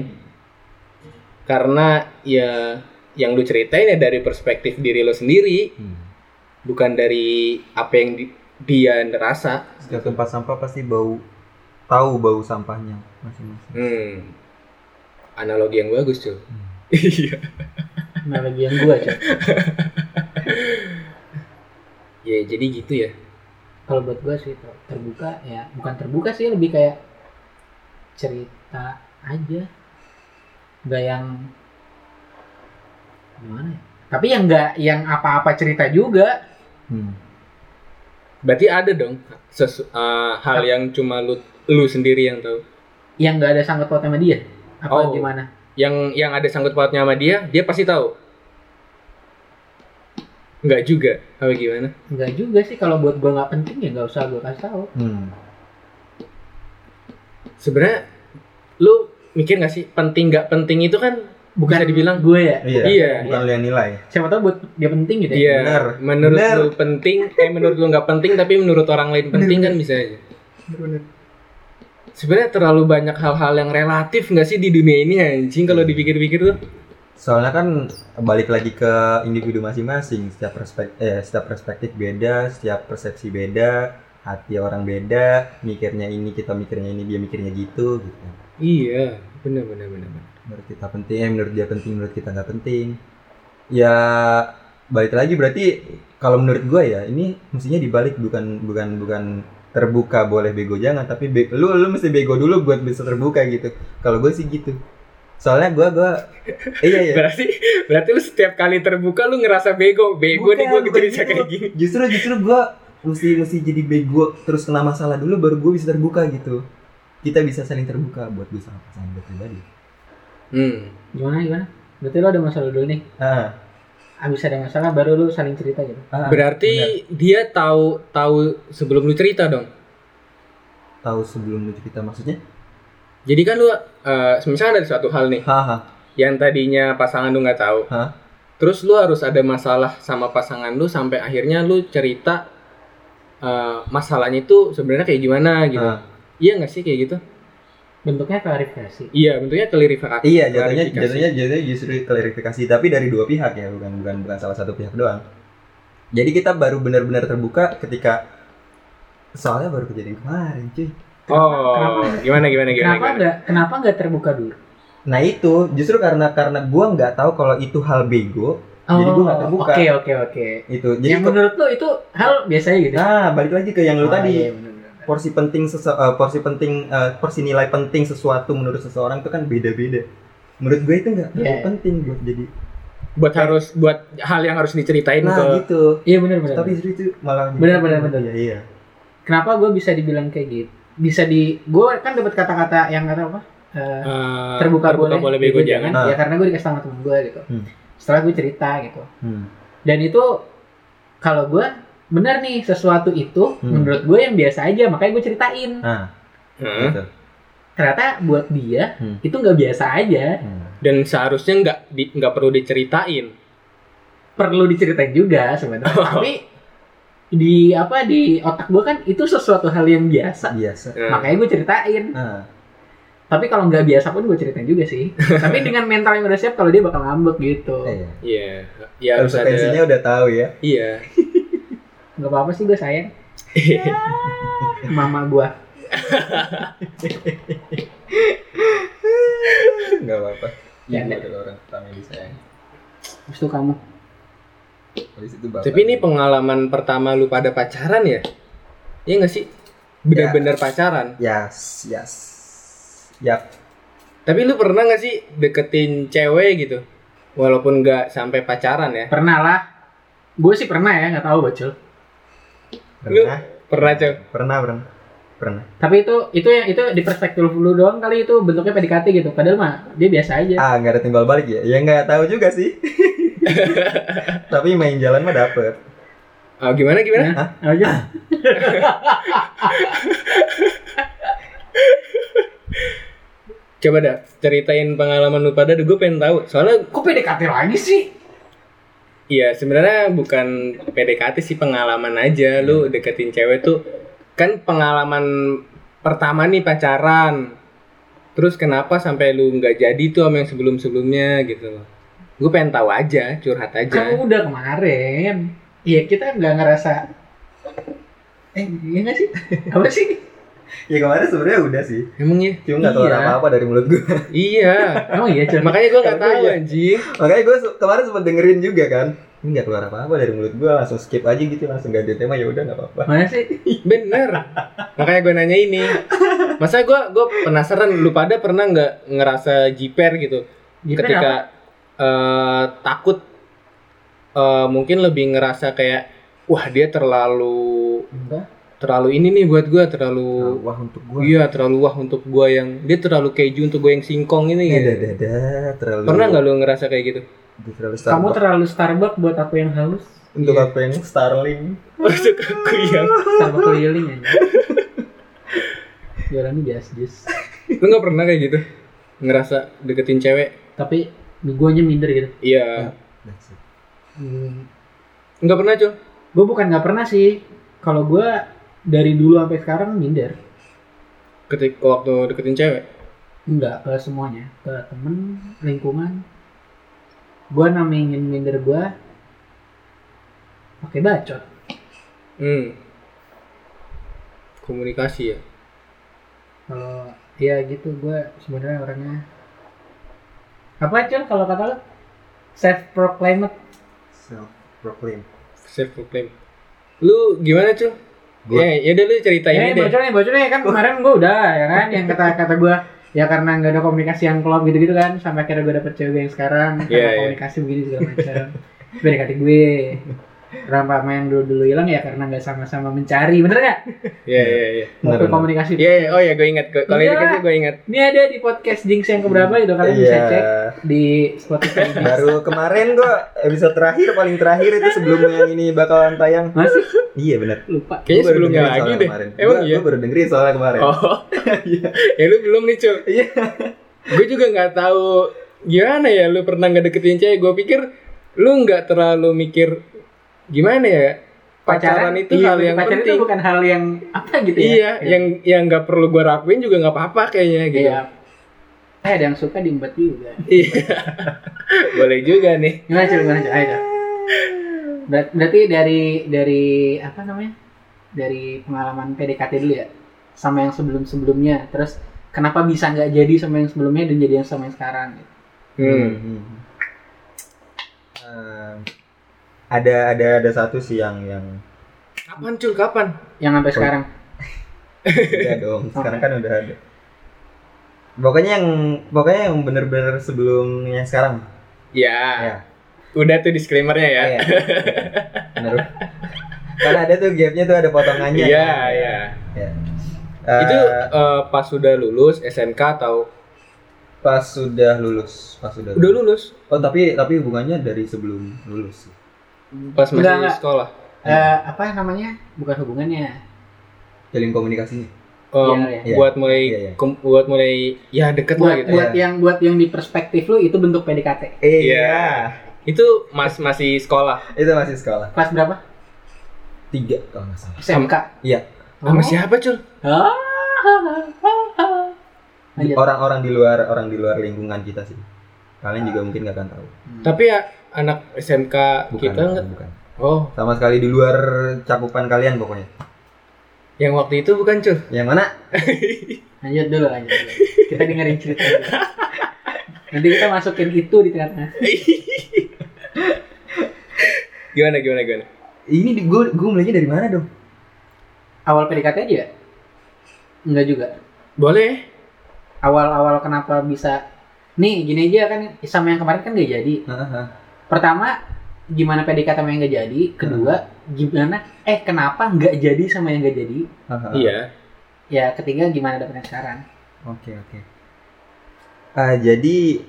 Karena ya yang lu ceritain ya dari perspektif diri lo sendiri. Hmm. bukan dari apa yang di- dia rasa Setiap tempat sampah pasti bau tahu bau sampahnya masing-masing. hmm. Analogi yang bagus cuy. Iya. Analogi yang gua aja ya jadi gitu ya kalau buat gue sih ter- terbuka ya bukan terbuka sih lebih kayak cerita aja. Nggak yang gimana ya? Tapi yang nggak yang apa-apa cerita juga. Hmm. berarti ada dong sesu- eh, hal yang cuma lu lu sendiri yang tahu? Yang nggak ada sangkut paut sama dia? Apa Oh. gimana? yang yang ada sangkut pautnya sama dia dia pasti tahu nggak juga apa gimana nggak juga sih kalau buat gue nggak penting ya nggak usah gue kasih tahu Hmm. sebenarnya lu mikir nggak sih penting nggak penting itu kan bukan Bisa dibilang- gue ya Iya. Iya. Bukan lu yang nilai. siapa tahu buat dia penting gitu ya Iya, Benar. menurut Benar. lu penting, eh menurut lu nggak penting tapi menurut orang lain penting kan bisa aja. Sebenarnya terlalu banyak hal-hal yang relatif nggak sih di dunia ini anjing kalau dipikir-pikir tuh. Soalnya kan balik lagi ke individu masing-masing. Setiap perspektif, eh, setiap perspektif beda, setiap persepsi beda, hati orang beda. Mikirnya ini, kita mikirnya ini, dia mikirnya gitu. gitu. Iya, benar benar benar. benar. Menurut kita penting, eh, menurut dia penting, menurut kita nggak penting. Ya balik lagi berarti kalau menurut gue ya ini mestinya dibalik bukan bukan bukan terbuka boleh bego jangan tapi be- lu lu mesti bego dulu buat bisa terbuka gitu kalau gue sih gitu soalnya gue gue iya iya Berarti berarti lu setiap kali terbuka lu ngerasa bego, bego nih gua Bukan, cerita bukan kayak gitu. gini. Justru justru gua mesti mesti jadi bego terus kena masalah dulu baru gue bisa terbuka gitu. Kita bisa saling terbuka buat gue sama pasangan gue pribadi. Hmm. gimana gimana berarti lo ada masalah dulu nih Ah, abis ada masalah baru lu saling cerita gitu ah, Berarti dia tahu tahu sebelum lu cerita dong. tahu sebelum lu cerita maksudnya? Jadi kan lu eh misalnya ada suatu hal nih Haha. yang tadinya pasangan lu nggak tahu. Hah? Terus lu harus ada masalah sama pasangan lu sampai akhirnya lu cerita eh, masalahnya itu sebenarnya kayak gimana gitu. Ah. Iya nggak sih kayak gitu? bentuknya klarifikasi Iya, bentuknya klarifikasi. Iya, jatuhnya klarifikasi. jatuhnya jatuhnya justru klarifikasi tapi dari dua pihak ya, bukan bukan bukan salah satu pihak doang. Jadi kita baru benar-benar terbuka ketika soalnya baru kejadian kemarin, cuy. Oh, Kenapa? gimana gimana gimana? kenapa gimana? nggak kenapa nggak terbuka dulu Nah itu justru karena karena gua nggak tahu kalau itu hal bego, Jadi gua nggak terbuka. Oh, oke oke oke itu. Jadi yang menurut lo itu hal biasa aja gitu Nah, balik lagi ke yang lu Oh, tadi. iya, bener, bener. Porsi penting sese- eh, porsi penting eh, porsi nilai penting sesuatu menurut seseorang itu kan beda-beda. Menurut gue itu nggak terlalu Iya. penting buat jadi. buat harus buat hal yang harus diceritain Nah, ke gitu. iya benar benar Tapi justru itu malah Benar, benar, benar. Iya, iya. kenapa gue bisa dibilang kayak gitu bisa di gue kan dapat kata-kata yang kata apa Eh, eh, terbuka, boleh, bego jangan. Ah. ya karena gue dikasih sama temen gue gitu Hmm. setelah gue cerita gitu Hmm. dan itu kalau gue benar nih sesuatu itu Hmm. menurut gue yang biasa aja makanya gue ceritain Nah, Heeh. gitu. ternyata buat dia Hmm. itu nggak biasa aja Hmm. Dan seharusnya nggak di- nggak perlu diceritain. perlu diceritain juga sebenarnya tapi di apa di otak gue kan itu sesuatu hal yang biasa Biasa. Nah, makanya gue ceritain Nah, tapi kalau nggak biasa pun gue ceritain juga sih tapi dengan mental yang udah siap kalau dia bakal ngambek gitu iya. Iya, ya harus ada. Konsekuensinya udah tahu ya. Iya. nggak apa-apa sih gue sayang mama gue Enggak apa-apa. Ya, Ibu ya. adalah orang pertama yang disayang. Terus tuh kamu Habis itu bapak. Tapi ini pengalaman pertama lu pada pacaran ya? Iya nggak sih? Bener-bener pacaran. Yes, yes. Yap. Tapi lu pernah nggak sih deketin cewek gitu? Walaupun nggak sampai pacaran ya? pernah lah gue sih pernah ya nggak tahu bocil Pernah? Pernah cewek? Pernah, pernah. Pernah. tapi itu itu yang itu di perspektif lu doang kali itu bentuknya PDKT gitu padahal mah dia biasa aja Ah, nggak ada timbal balik ya? Ya nggak tahu juga sih. Tapi main jalan mah dapet. Ah, gimana gimana? Nah, aja Coba dah ceritain pengalaman lu pada. Gue pengen tahu. Soalnya kok PDKT lagi sih Iya sebenarnya bukan PDKT sih pengalaman aja lu deketin cewek tuh kan pengalaman pertama nih pacaran terus kenapa sampai lu nggak jadi tuh sama yang sebelum sebelumnya gitu loh gue pengen tahu aja curhat kan aja udah kemarin iya kita nggak ngerasa eh iya nggak sih apa sih Ya kemarin sebenarnya udah sih. emang ya Cuma nggak keluar Iya. apa-apa dari mulut gue. iya emang iya Cel? makanya gue nggak Karena tahu iya. anjing Makanya gue kemarin sempat dengerin juga kan. ini nggak keluar apa-apa dari mulut gue langsung skip aja gitu langsung ganti tema ya udah nggak apa-apa Mana sih? Bener. Makanya gue nanya ini. Masa gue gue penasaran lu pada pernah nggak ngerasa jiper gitu Jiper ketika eh, takut eh, mungkin lebih ngerasa kayak wah dia terlalu Enggak. terlalu ini nih buat gue terlalu wah untuk gue iya terlalu wah untuk gue yang dia terlalu keju untuk gue yang singkong ini ya gitu. dada terlalu Pernah nggak lu ngerasa kayak gitu? terlalu Kamu terlalu Starbucks buat aku yang halus. untuk Iya. apa yang Starling Untuk aku yang Starbucks keliling aja. Jualannya biasa jus. lu nggak pernah kayak gitu ngerasa deketin cewek? Tapi guanya minder gitu. Iya. Hmm. Nggak pernah cuy. Gue bukan nggak pernah sih. Kalau gue dari dulu sampai sekarang minder. Ketika waktu deketin cewek. Enggak ke semuanya, ke temen, lingkungan. Gue namingin minder gue pakai bacot. Hmm. Komunikasi ya. Kalau ya gitu gue sebenarnya orangnya apa cil kalau kata lo self proclaimed self proclaim Self proclaim. Lu gimana cuy? Gua- Ya, ya udah lu ceritain ya, aja deh. bocornya bocornya kan kemarin gue udah ya kan yang kata kata gue ya karena nggak ada komunikasi yang klop gitu gitu kan sampai akhirnya gue dapet cewek yang sekarang Iya, karena iya. komunikasi begini segala macam PDKT gue Rampa main dulu dulu hilang ya karena nggak sama-sama mencari bener nggak Iya, iya, iya. waktu komunikasi Iya, iya. oh ya gue ingat. Kalau Iya. ini gue ingat. ini ada di podcast Jinx yang keberapa itu kalian bisa Iya. cek di Spotify baru kemarin gua episode terakhir paling terakhir itu sebelum yang ini bakalan tayang masih iya benar lupa Kayaknya sebelumnya lagi deh. kemarin. Emang Gua- iya? gua baru dengerin soalnya kemarin Oh. ya lu belum nih, Cul. Iya. gue juga nggak tahu gimana ya lu pernah nggak deketin cewek. Gue pikir lu nggak terlalu mikir gimana ya? Pacaran, itu iya, hal yang pacaran penting. itu bukan hal yang apa gitu ya Iya, yang yang nggak perlu gue lakuin juga nggak apa-apa kayaknya gitu. Iya. Eh ada yang suka diembat juga. Iya. Boleh juga nih. Gimana cil gimana cil? Ayo. Ber- Berarti dari dari apa namanya? Dari pengalaman PDKT dulu ya, sama yang sebelum sebelumnya. Terus kenapa bisa nggak jadi sama yang sebelumnya dan jadi yang sama yang sekarang? Gitu. Hmm. Hmm. Eh, ada ada ada satu sih yang yang Kapan cul? Kapan? Yang sampai sekarang. udah dong sekarang kan udah ada pokoknya yang pokoknya yang bener-bener sebelumnya sekarang Ya. ya Udah tuh disclaimernya ya. Iya. bener karena ada tuh gapnya tuh ada potongannya Iya, kan? iya. Ya. Itu Eh, eh, pas sudah lulus SMK atau pas sudah lulus pas sudah udah lulus? oh tapi tapi hubungannya dari sebelum lulus sih. Pas masih Enggak, sekolah. Eh, apa namanya? Bukan hubungannya. jalin komunikasinya Em, Iya, iya. buat mulai Iya, iya. kom- buat mulai ya deket lah Buat gitu. buat Iya. yang buat yang di perspektif lu itu bentuk PDKT. Iya. Itu mas masih sekolah. itu masih sekolah Kelas berapa? tiga kalau nggak salah SMK. iya Sama Oh. siapa cul? Ah. Orang-orang di luar orang di luar lingkungan kita sih kalian juga mungkin nggak akan tahu Tapi ya anak SMK bukan kita bukan, nggak. bukan. Oh, sama sekali di luar cakupan kalian pokoknya yang waktu itu bukan cul. yang mana Lanjut dulu, lanjut dulu. Kita dengerin cerita. Nanti kita masukin itu di tengah-tengah. Gimana gimana gimana? ini di gue gue mulainya dari mana dong Awal PDKT aja? Enggak juga. Boleh. Awal-awal kenapa bisa Nih, gini aja kan sama yang kemarin kan gak jadi. Hahaha. Pertama, gimana PDKT sama yang gak jadi? Kedua, gimana eh kenapa nggak jadi sama yang gak jadi? Iya. Ya, ketiga gimana dapetnya sekarang? Oke oke. Ah, jadi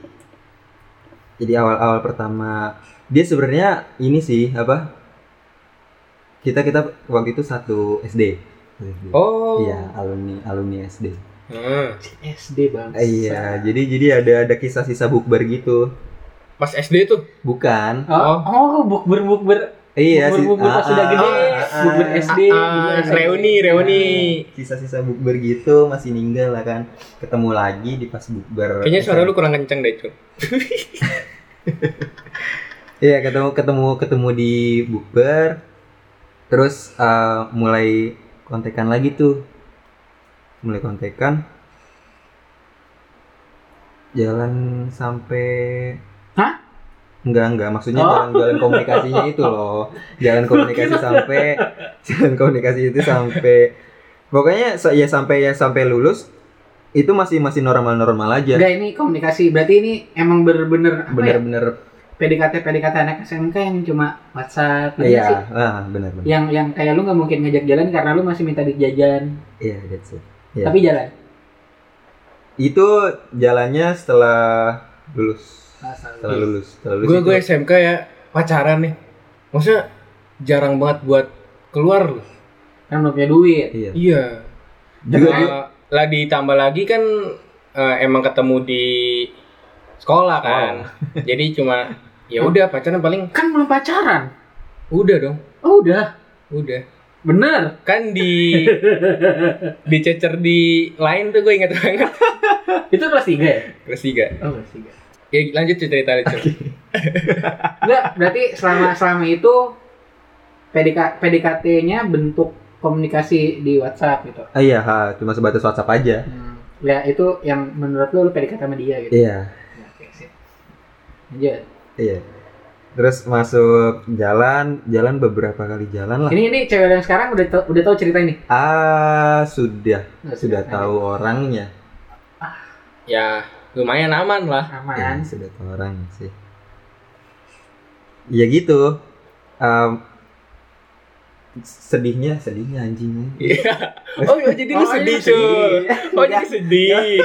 jadi awal-awal pertama dia sebenarnya ini sih apa? Kita kita waktu itu satu SD. SD. Oh. Iya alumni alumni SD. Hmm. SD bang. Iya jadi jadi ada ada kisah sisa bukber gitu. Pas SD tuh. Bukan. Oh, oh bukber bukber Iya sih. bukber pas ah, sudah ah, gede, ah, ah, bukber ah. SD, Ah, bukber SMP. reuni reuni. Sisa-sisa bukber gitu masih ninggal lah kan. Ketemu lagi di pas bukber. Kayaknya suara lu kurang kenceng deh cul. Iya ketemu ketemu ketemu di bukber, terus eh, mulai kontekan lagi tuh, mulai kontekan, jalan sampai? Enggak, enggak. Maksudnya Oh. jalan-jalan komunikasinya itu loh. Jalan komunikasi sampai jalan komunikasi itu sampai pokoknya ya sampai ya sampai lulus itu masih masih normal-normal aja. Enggak ini komunikasi. Berarti ini emang bener-bener ya? Bener-bener PDKT PDKT anak SMK yang cuma WhatsApp iya, sih. ah, benar-benar. Yang yang kayak lu nggak mungkin ngajak jalan karena lu masih minta duit jajan. Iya, that's it. Iya. Tapi jalan. Itu jalannya setelah lulus. Setelah lulus, setelah lulus. Gue gue SMK ya pacaran nih. Maksudnya jarang banget buat keluar loh. Kan belum punya duit. Iya. Iya. Juga Eh, lah ditambah lagi kan eh, emang ketemu di sekolah kan. Jadi cuma ya udah pacaran paling Kan belum pacaran. udah dong. Oh udah. Udah. Bener. Kan di dicecer di lain tuh gue inget banget. Itu kelas 3 ya? Kelas 3. Oh kelas 3. Ya lanjut cerita lucu. Enggak, berarti selama selama itu PDK, PDKT-nya bentuk komunikasi di WhatsApp gitu. Ah, iya, ha, cuma sebatas WhatsApp aja. Hmm. Ya itu yang menurut lu, lu PDKT sama dia gitu. Iya, Ya, oke, sip. Lanjut. iya. Terus masuk jalan, jalan beberapa kali jalan lah. Ini ini cewek yang sekarang udah tau, udah tahu cerita ini. Ah, sudah, Oh, sudah sudah. tahu orangnya. ya lumayan aman lah. Ya, Aman. sudah tahu orangnya sih. Ya gitu. Em, sedihnya, sedihnya anjing. Iya. Oh, ya, jadi lu Oh, sedih, iya, sedih. Cul. Oh, jadi sedih.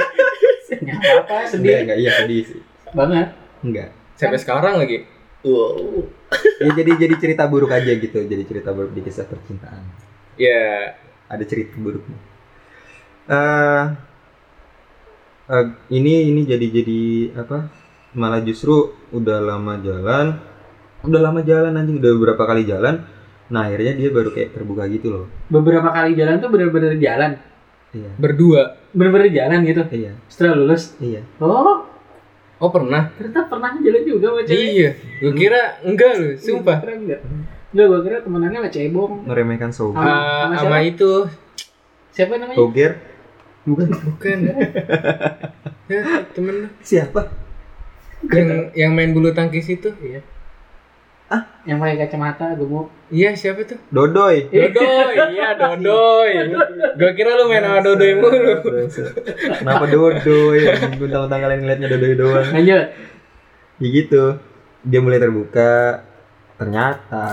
Ya, apa sedih enggak, iya sedih sih. banget. Enggak. Sampai sekarang lagi. Wow. Ya jadi jadi cerita buruk aja gitu, jadi cerita buruk di kisah percintaan. Ya, ada cerita buruknya. Eh eh, ini ini jadi jadi apa? Malah justru udah lama jalan, udah lama jalan anjing udah beberapa kali jalan. Nah akhirnya dia baru kayak terbuka gitu loh. Beberapa kali jalan tuh bener-bener jalan. Iya, berdua. Bener-bener jalan gitu. iya, Setelah lulus. iya. Oh, Oh, pernah? ternyata pernah jalan juga sama cewek. Iya. Gue kira enggak lu, sumpah. Kira enggak. Enggak, gua kira temenannya sama cebong. Meremehkan Sogi. Ah. Sama itu. Siapa namanya? Toger? Bukan. Bukan. ya, temen lu. Siapa? yang yang main bulu tangkis itu. Iya. Ah, yang pakai kacamata gemuk. Iya, siapa tuh? Dodoy. Dodoy. Iya, Dodoy. Gue kira lu main sama Dodoy mulu. Kenapa Dodoy? Bentang-bentang kalian ngeliatnya Dodoy doang. Lanjut. Ya gitu. Dia mulai terbuka. Ternyata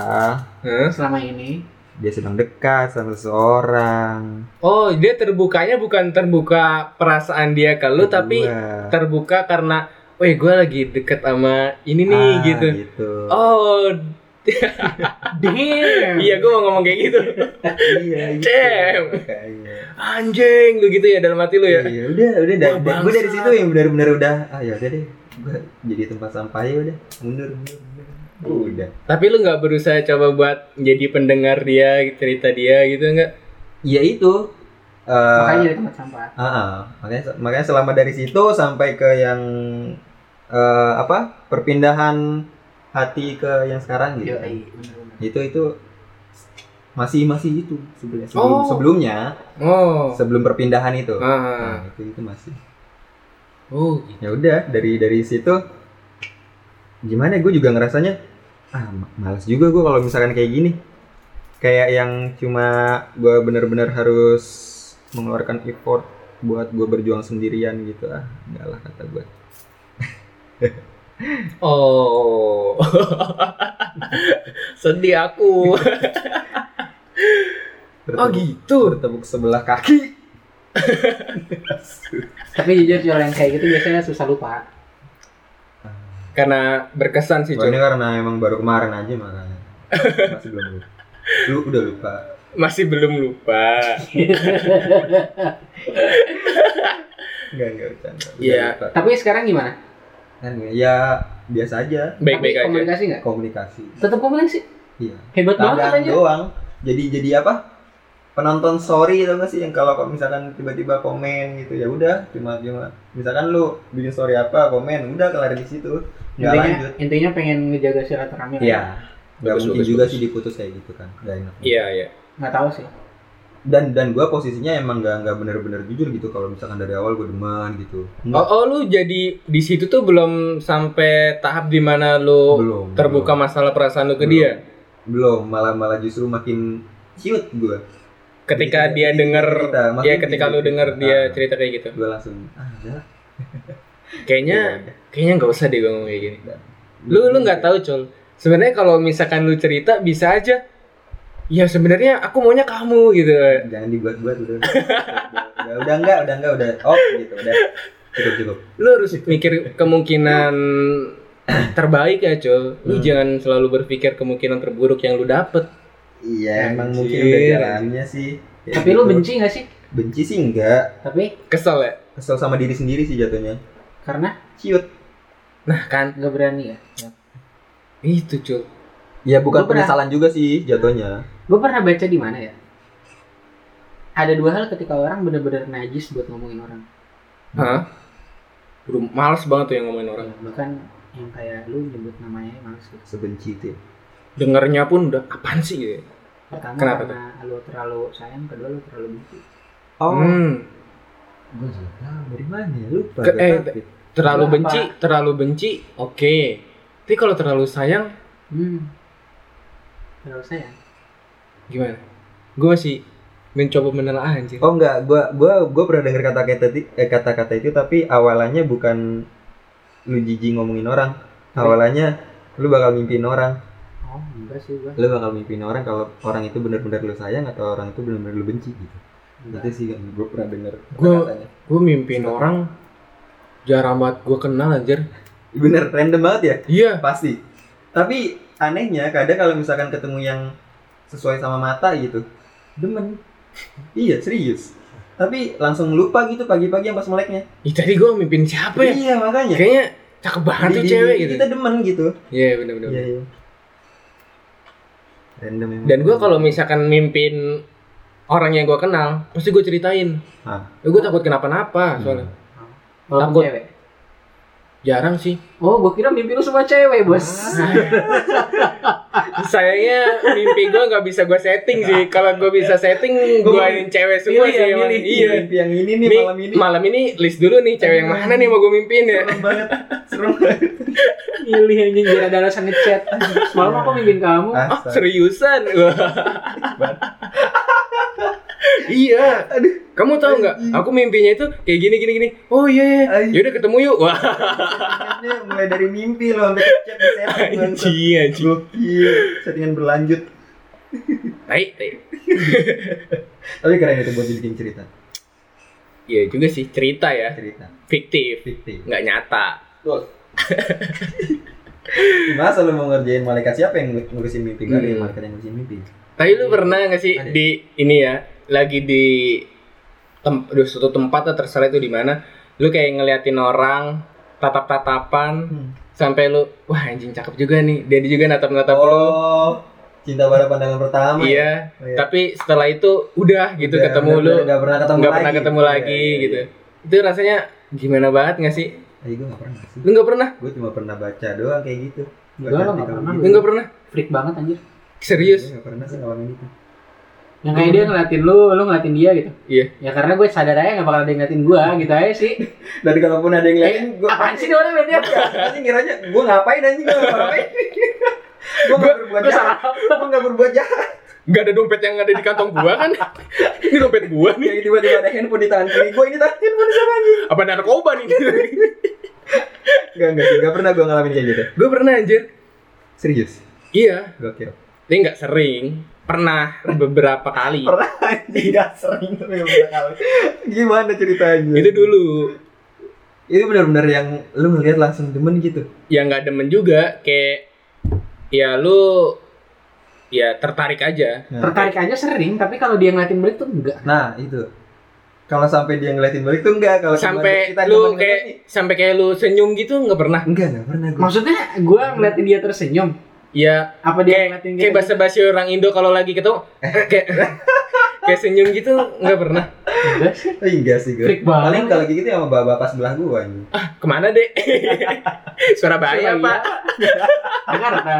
Hah? Selama ini dia sedang dekat sama seseorang. Oh, dia terbukanya bukan terbuka perasaan dia ke lu, tapi Kedua. terbuka karena, weh gue lagi deket sama ini nih Ah, gitu. gitu. Oh, Damn. iya gue mau ngomong kayak gitu. iya, gitu. Damn. Makanya. Anjing, lu gitu ya dalam hati lu ya. Iya, udah, udah, da- Wah, gue dari situ yang benar-benar udah, ah ya udah deh, gue jadi tempat sampah ya udah, mundur, mundur. Udah. Tapi lu nggak berusaha coba buat jadi pendengar dia, cerita dia gitu nggak? Ya itu. eh, Makanya jadi tempat sampah. ah, ah. makanya makanya selama dari situ sampai ke yang eh, apa perpindahan hati ke yang sekarang gitu. Yo, bener-bener. Itu itu masih masih itu sebelum sebelum Oh. sebelumnya Oh. sebelum perpindahan itu. Ah. Nah, itu itu masih. Oh, gitu. ya udah dari dari situ gimana gue juga ngerasanya ah ma- malas juga gue kalau misalkan kayak gini kayak yang cuma gue bener-bener harus mengeluarkan effort buat gue berjuang sendirian gitu ah enggak lah kata gue Oh. Sedih aku. Oh gitu. bertepuk sebelah kaki Tapi jujur jual yang kayak gitu biasanya susah lupa. Karena berkesan sih, ini karena emang baru kemarin aja makanya masih belum lupa lu udah lupa Masih belum lupa. enggak enggak bercanda Iya. Tapi sekarang gimana? kan ya biasa aja Baik-baik Tapi aja. komunikasi nggak? komunikasi Tetap komunikasi. iya Hebat banget kadang aja. doang jadi jadi apa penonton story itu nggak sih yang kalau kok misalkan tiba-tiba komen gitu ya udah cuma cuma misalkan lu bikin story apa komen udah kelar di situ nggak Intinya, lanjut intinya pengen ngejaga silaturahmi. lah. iya nggak Bagus, mungkin bagus, juga bagus. sih diputus kayak gitu kan nggak enak Iya, iya. Nggak tahu sih. dan dan gue posisinya emang nggak nggak bener-bener jujur gitu kalau misalkan dari awal gue demen gitu Oh, oh lu jadi di situ tuh belum sampai tahap di mana lu Belum, terbuka belum. masalah perasaan lu ke Belum. dia. belum malah malah justru makin ciut gue Ketika Jadi, dia jadi denger, cerita, ya maksudnya ketika lu denger dia ah. cerita kayak gitu. gue langsung ah Kayaknya, Iya, kayaknya nggak usah deh gue ngomong kayak gini. Lu lu nggak tahu cul. Sebenarnya kalau misalkan lu cerita bisa aja. Ya sebenarnya aku maunya kamu gitu. jangan dibuat-buat udah udah, udah udah enggak udah enggak udah oh gitu udah cukup cukup Lu harus mikir kemungkinan terbaik ya cul. Lu Hmm. jangan selalu berpikir kemungkinan terburuk yang lu dapet. Iya emang mungkin udah jalannya sih Kayak Tapi lu gitu. benci gak sih? benci sih enggak Tapi Kesel ya. kesel sama diri sendiri sih jatuhnya karena ciut Nah kan nggak berani ya. itu cul. ya bukan Gua pernah- penyesalan juga sih jatuhnya Gue pernah baca di mana ya? Ada dua hal ketika orang benar-benar najis buat ngomongin orang. Hah? Udah males banget tuh yang ngomongin orang. Ya, bahkan yang kayak lu nyebut namanya males gitu. sebenci itu ya. Dengernya pun udah apaan sih gitu. Pertama Kenapa karena lu terlalu sayang, kedua lu terlalu benci. oh Hmm, gue juga tahu dari mana ya lupa Ke- eh, tapi. terlalu Kenapa? benci, terlalu benci, oke. Tapi kalau terlalu sayang, Hmm. Terlalu sayang. gimana? Gue masih mencoba menelaah anjir. oh enggak gua gua gua pernah dengar kata kata eh, kata-kata itu tapi awalannya bukan lu jijik ngomongin orang awalannya lu bakal mimpiin orang Oh, enggak sih gua. lu bakal mimpiin orang kalau orang itu benar-benar lu sayang atau orang itu benar-benar lu benci gitu Enggak. itu sih yang gue pernah Gua- kata-katanya. Gue mimpiin orang jarang banget gue kenal anjir. bener random banget ya Iya. pasti tapi anehnya kadang kalau misalkan ketemu yang sesuai sama mata gitu demen iya serius tapi langsung lupa gitu pagi-pagi yang pas meleknya Ih tadi gue mimpin siapa ya? iya makanya Kayaknya cakep banget tuh cewek di- gitu. kita demen gitu Iya bener-bener. iya iya random. Dan gue kalau misalkan mimpin orang yang gue kenal, pasti gue ceritain. Ah. Ya, gue takut kenapa-napa soalnya. Walaupun Takut. cewek. Jarang sih. Oh, gua kira mimpi lu semua cewek, Bos. Sayangnya mimpi gue nggak bisa gue setting sih. Kalau gue bisa setting, gue ini cewek semua Pilih sih. ya, pilih. Iya. mimpi yang ini nih malam ini malam ini list dulu nih cewek yang mana nih mau gue mimpin ya. serem banget serem banget Milih anjing biar ada alasan ngechat. Semalam aku mimpin kamu. Ah, Astaga. seriusan? Iya. Kamu tahu nggak? Aku mimpinya itu kayak gini gini gini. Oh iya iya. Anjing. Yaudah ketemu yuk. Wah. Mulai dari mimpi loh sampai chat di setting bangsat. Anjing anjing. Gokil, settingan berlanjut. Tai, tai. Tapi keren itu buat dibikin cerita. Iya juga sih cerita ya. Cerita. Fiktif. Fiktif. Nggak nyata. Masa lu mau ngerjain malaikat siapa yang ng- ngurusin mimpi? Gak ada Hmm. malaikat yang ngurusin mimpi. Tapi lu pernah nggak sih Ada. di ini ya lagi di tem di suatu tempat atau terserah itu di mana lu kayak ngeliatin orang tatap tatapan Hmm. sampai lu wah anjing cakep juga nih dia juga natap natap lu Oh, cinta pada pandangan pertama. ya? iya Oh, iya. tapi setelah itu udah gitu Udah, ketemu udah, lu udah, nggak pernah ketemu nggak lagi. pernah ketemu Iya, lagi iya, iya. gitu itu rasanya gimana banget nggak sih Eh, gue gak pernah sih. lu nggak pernah Gue cuma pernah baca doang kayak gitu. Nggak artikel pernah. lu nggak pernah Freak banget anjir. Serius Gue gak pernah sih ngalamin itu. Yang kayak dia ngeliatin lu, lu ngeliatin dia gitu. Iya. Ya karena gue sadar aja gak bakal ada yang ngeliatin gua gitu aja sih. Dan kalaupun ada yang ngeliatin, gue Apaan sih dia orang ngeliatin? Pasti ngiranya gue ngapain anjing gue ngapain. gue gak berbuat Gue jahat. salah. Gue gak berbuat jahat. nggak ada dompet yang ada di kantong gua kan ini dompet gua nih Kayak tiba-tiba ada handphone di tangan kiri gue ini tangan handphone siapa anjing? apa narkoba nih Gak enggak sih, gak pernah gue ngalamin kayak gitu. gue pernah anjir Serius. iya Gokil. Ini nggak sering, pernah beberapa kali. Pernah gak sering tapi beberapa kali. Gimana ceritanya? Itu dulu. Itu benar-benar yang lu ngeliat langsung demen gitu. Ya nggak demen juga, kayak ya lu ya tertarik aja. Nah, Tertarik aja sering, tapi kalau dia ngeliatin balik tuh enggak. Nah, itu. Kalau sampai dia ngeliatin balik tuh enggak kalau Sampai kita lu kayak sampai kayak lu senyum gitu nggak pernah. enggak enggak pernah gue. Maksudnya gue ngeliatin dia tersenyum. Ya Apa dia kayak ngeliatin kayak bahasa basi orang Indo kalau lagi ketemu kayak kayak senyum gitu nggak pernah. Enggak sih. Oh, enggak sih gue. Freak banget. Paling kalau kayak gitu sama bapak-bapak sebelah gue anjing. Ke mana dek? Surabaya Surabaya. pak. Jakarta.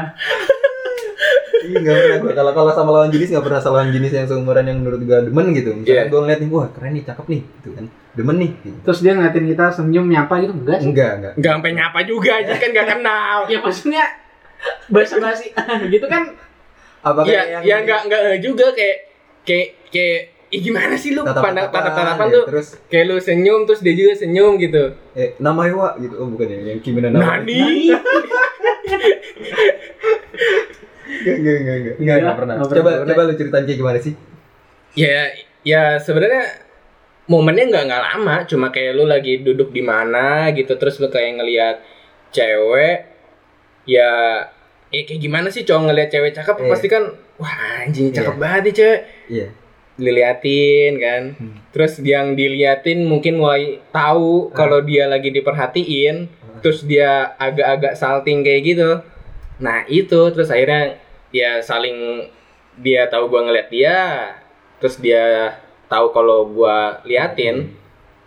Iya nggak pernah gue kalau kalau sama lawan jenis nggak pernah sama lawan jenis yang seumuran yang menurut gue demen gitu. Misalnya Iya. gue ngeliat nih, wah keren nih, cakep nih, gitu kan. Demen nih. Gitu. Terus dia ngeliatin kita senyum nyapa gitu enggak sih? Enggak enggak. Nggak sampai nyapa juga aja kan nggak kenal. Ya maksudnya basa-basi gitu kan Apakah Iya, yang ya nggak nggak juga kayak kayak kayak Ih, gimana sih lu pandang tatap-tatapan, tatap-tatapan ya, tuh terus kayak lu senyum terus dia juga senyum gitu. eh nama Ewa gitu. Oh bukan ya, yang Kimina nama. Nani? Enggak enggak enggak enggak. Enggak, pernah. enggak Coba pernah. coba lu ceritain kayak gimana sih? ya ya sebenarnya momennya nggak nggak lama cuma kayak lu lagi duduk di mana gitu terus lu kayak ngelihat cewek ya eh kayak gimana sih cowok ngelihat cewek cakep Iya. pasti kan wah anjing cakep Iya. banget nih cewek Iya. diliatin kan Hmm. terus yang diliatin mungkin mulai tahu Ah. kalau dia lagi diperhatiin terus dia agak-agak salting kayak gitu nah itu terus akhirnya ya saling dia tahu gua ngeliat dia terus dia tahu kalau gua liatin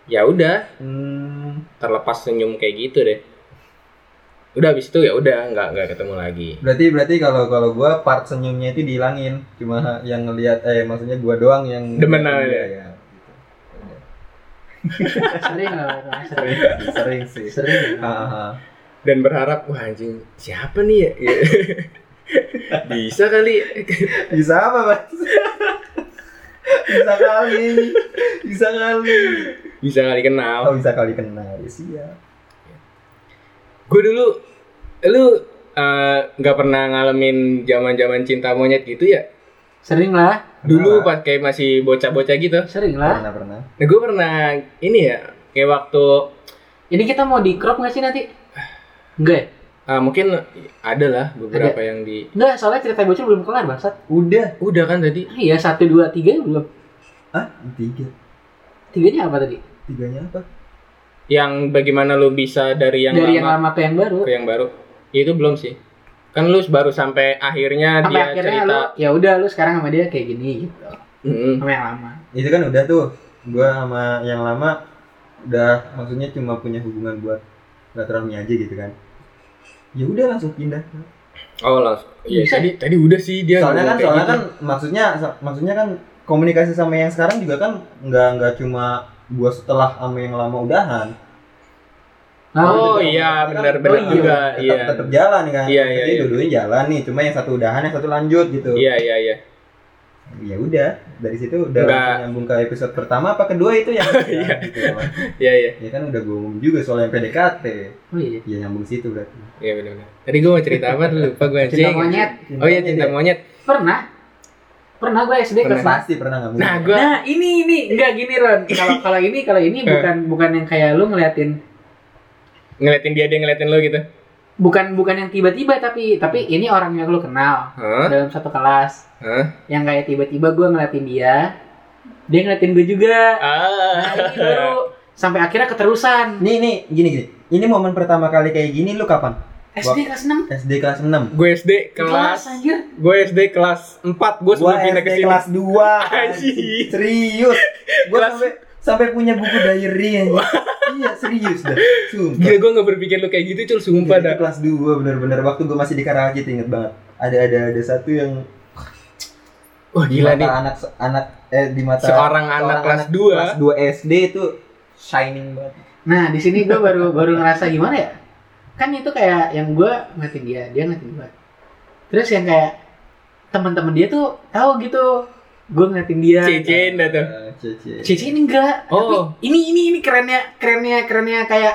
ya udah Hmm, terlepas senyum kayak gitu deh udah habis itu ya udah nggak nggak ketemu lagi berarti berarti kalau kalau gua part senyumnya itu dihilangin. Cuma yang ngelihat eh maksudnya gua doang yang Demen aja. dia, ya. sering lah sering Sering sih. sering ah. dan berharap wah anjing siapa nih ya bisa kali Bisa apa, Mas? bisa kali. Bisa kali. bisa kali kenal Oh, bisa kali kenal. Ya, siap. Gue dulu lu eh, nggak pernah ngalamin zaman zaman cinta monyet gitu ya sering lah dulu Pernah. pas kayak masih bocah-bocah gitu sering lah Pernah pernah. nah gue pernah ini ya kayak waktu ini kita mau di crop nggak sih nanti enggak ya? ah, mungkin ada lah beberapa yang di enggak soalnya cerita bocil belum kelar bangsat Udah. udah kan tadi iya satu dua tiga belum Ah, tiga. tiganya apa tadi Tiganya apa? Yang bagaimana lu bisa dari yang dari yang lama lama ke yang baru ke yang baru Ya, itu belum sih kan lu baru sampai akhirnya sampai dia akhirnya cerita ya udah lu sekarang sama dia kayak gini gitu Mm-mm. sama yang lama Itu kan udah tuh. Gua sama yang lama udah maksudnya cuma punya hubungan buat silaturahmi aja gitu kan. Ya udah langsung pindah. oh langsung ya Bisa. tadi tadi udah sih dia soalnya kan soalnya gitu. kan maksudnya maksudnya kan komunikasi sama yang sekarang juga kan nggak nggak cuma gua setelah sama yang lama udahan. Oh, Gitu. iya, Kan benar, tetap- benar tetap- juga, tetap, iya. tetap jalan kan? Iya, iya, Jadi iya. dua-duanya jalan nih cuma yang satu udahan yang satu lanjut gitu. Iya iya iya. Ya udah dari situ udah nyambung ke episode pertama apa kedua itu yang Iya. gitu. Ya, iya iya. Ya kan udah gue ngomong juga soal yang PDKT oh iya. Ya nyambung situ berarti. Iya benar-benar. Tadi gue mau cerita apa lupa gue cinta monyet. Oh iya cinta monyet. Pernah pernah gue SD Pernah. kelas pasti pernah nggak Nah, gua- Nah ini ini. Enggak gini Ron. Kalau kalau ini kalau ini bukan bukan yang kayak lu ngeliatin. Ngeliatin dia dia ngeliatin lo gitu? Bukan bukan yang tiba-tiba tapi tapi ini orang yang lu kenal. Hah? dalam satu kelas. Hah? yang kayak tiba-tiba gue ngeliatin dia dia ngeliatin gue juga. Nah ini ah baru. Sampai akhirnya keterusan. Nih nih gini gini. Ini momen pertama kali kayak gini lu kapan SD kelas 6 SD kelas 6 gue SD kelas anjir. gue SD kelas 4 gue sebelum pindah ke SD sini. kelas 2 Anjing. serius. Gua Kelas- sampai sampai punya buku diary anjing. Iya serius dah. Sumpah. Gila gue gak berpikir lu kayak gitu cul. Sumpah dah. kelas 2 bener-bener. Waktu gue masih di Karawaci inget banget. Ada ada ada satu yang wah di gila mata nih. anak anak eh di mata Seorang anak kelas dua. kelas 2 SD itu shining banget. Nah di sini gue baru baru ngerasa gimana ya kan itu kayak yang gue ngeliatin dia dia ngeliatin gue terus yang kayak teman-teman dia tuh tahu gitu gue ngeliatin dia cecein dah tuh Eh, Cece Cici ini enggak. Oh. Tapi ini ini ini kerennya kerennya kerennya kayak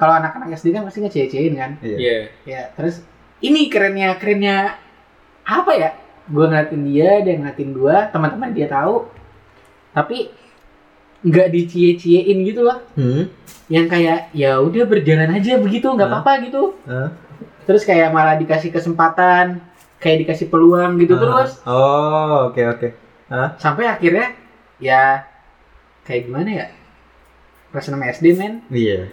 kalau anak-anak SD kan pasti ngececein kan. iya iya Ya, terus ini kerennya kerennya apa ya? Gue ngeliatin dia, dia ngeliatin gua, teman-teman dia tahu. Tapi nggak dicie-ciein gitu loh. hmm? Yang kayak ya udah berjalan aja begitu, nggak Hah? apa-apa gitu. Hah? Terus kayak malah dikasih kesempatan, kayak dikasih peluang gitu Ah. terus. oh oke oke Sampai akhirnya ya kayak gimana ya? Kelas 6 SD men. iya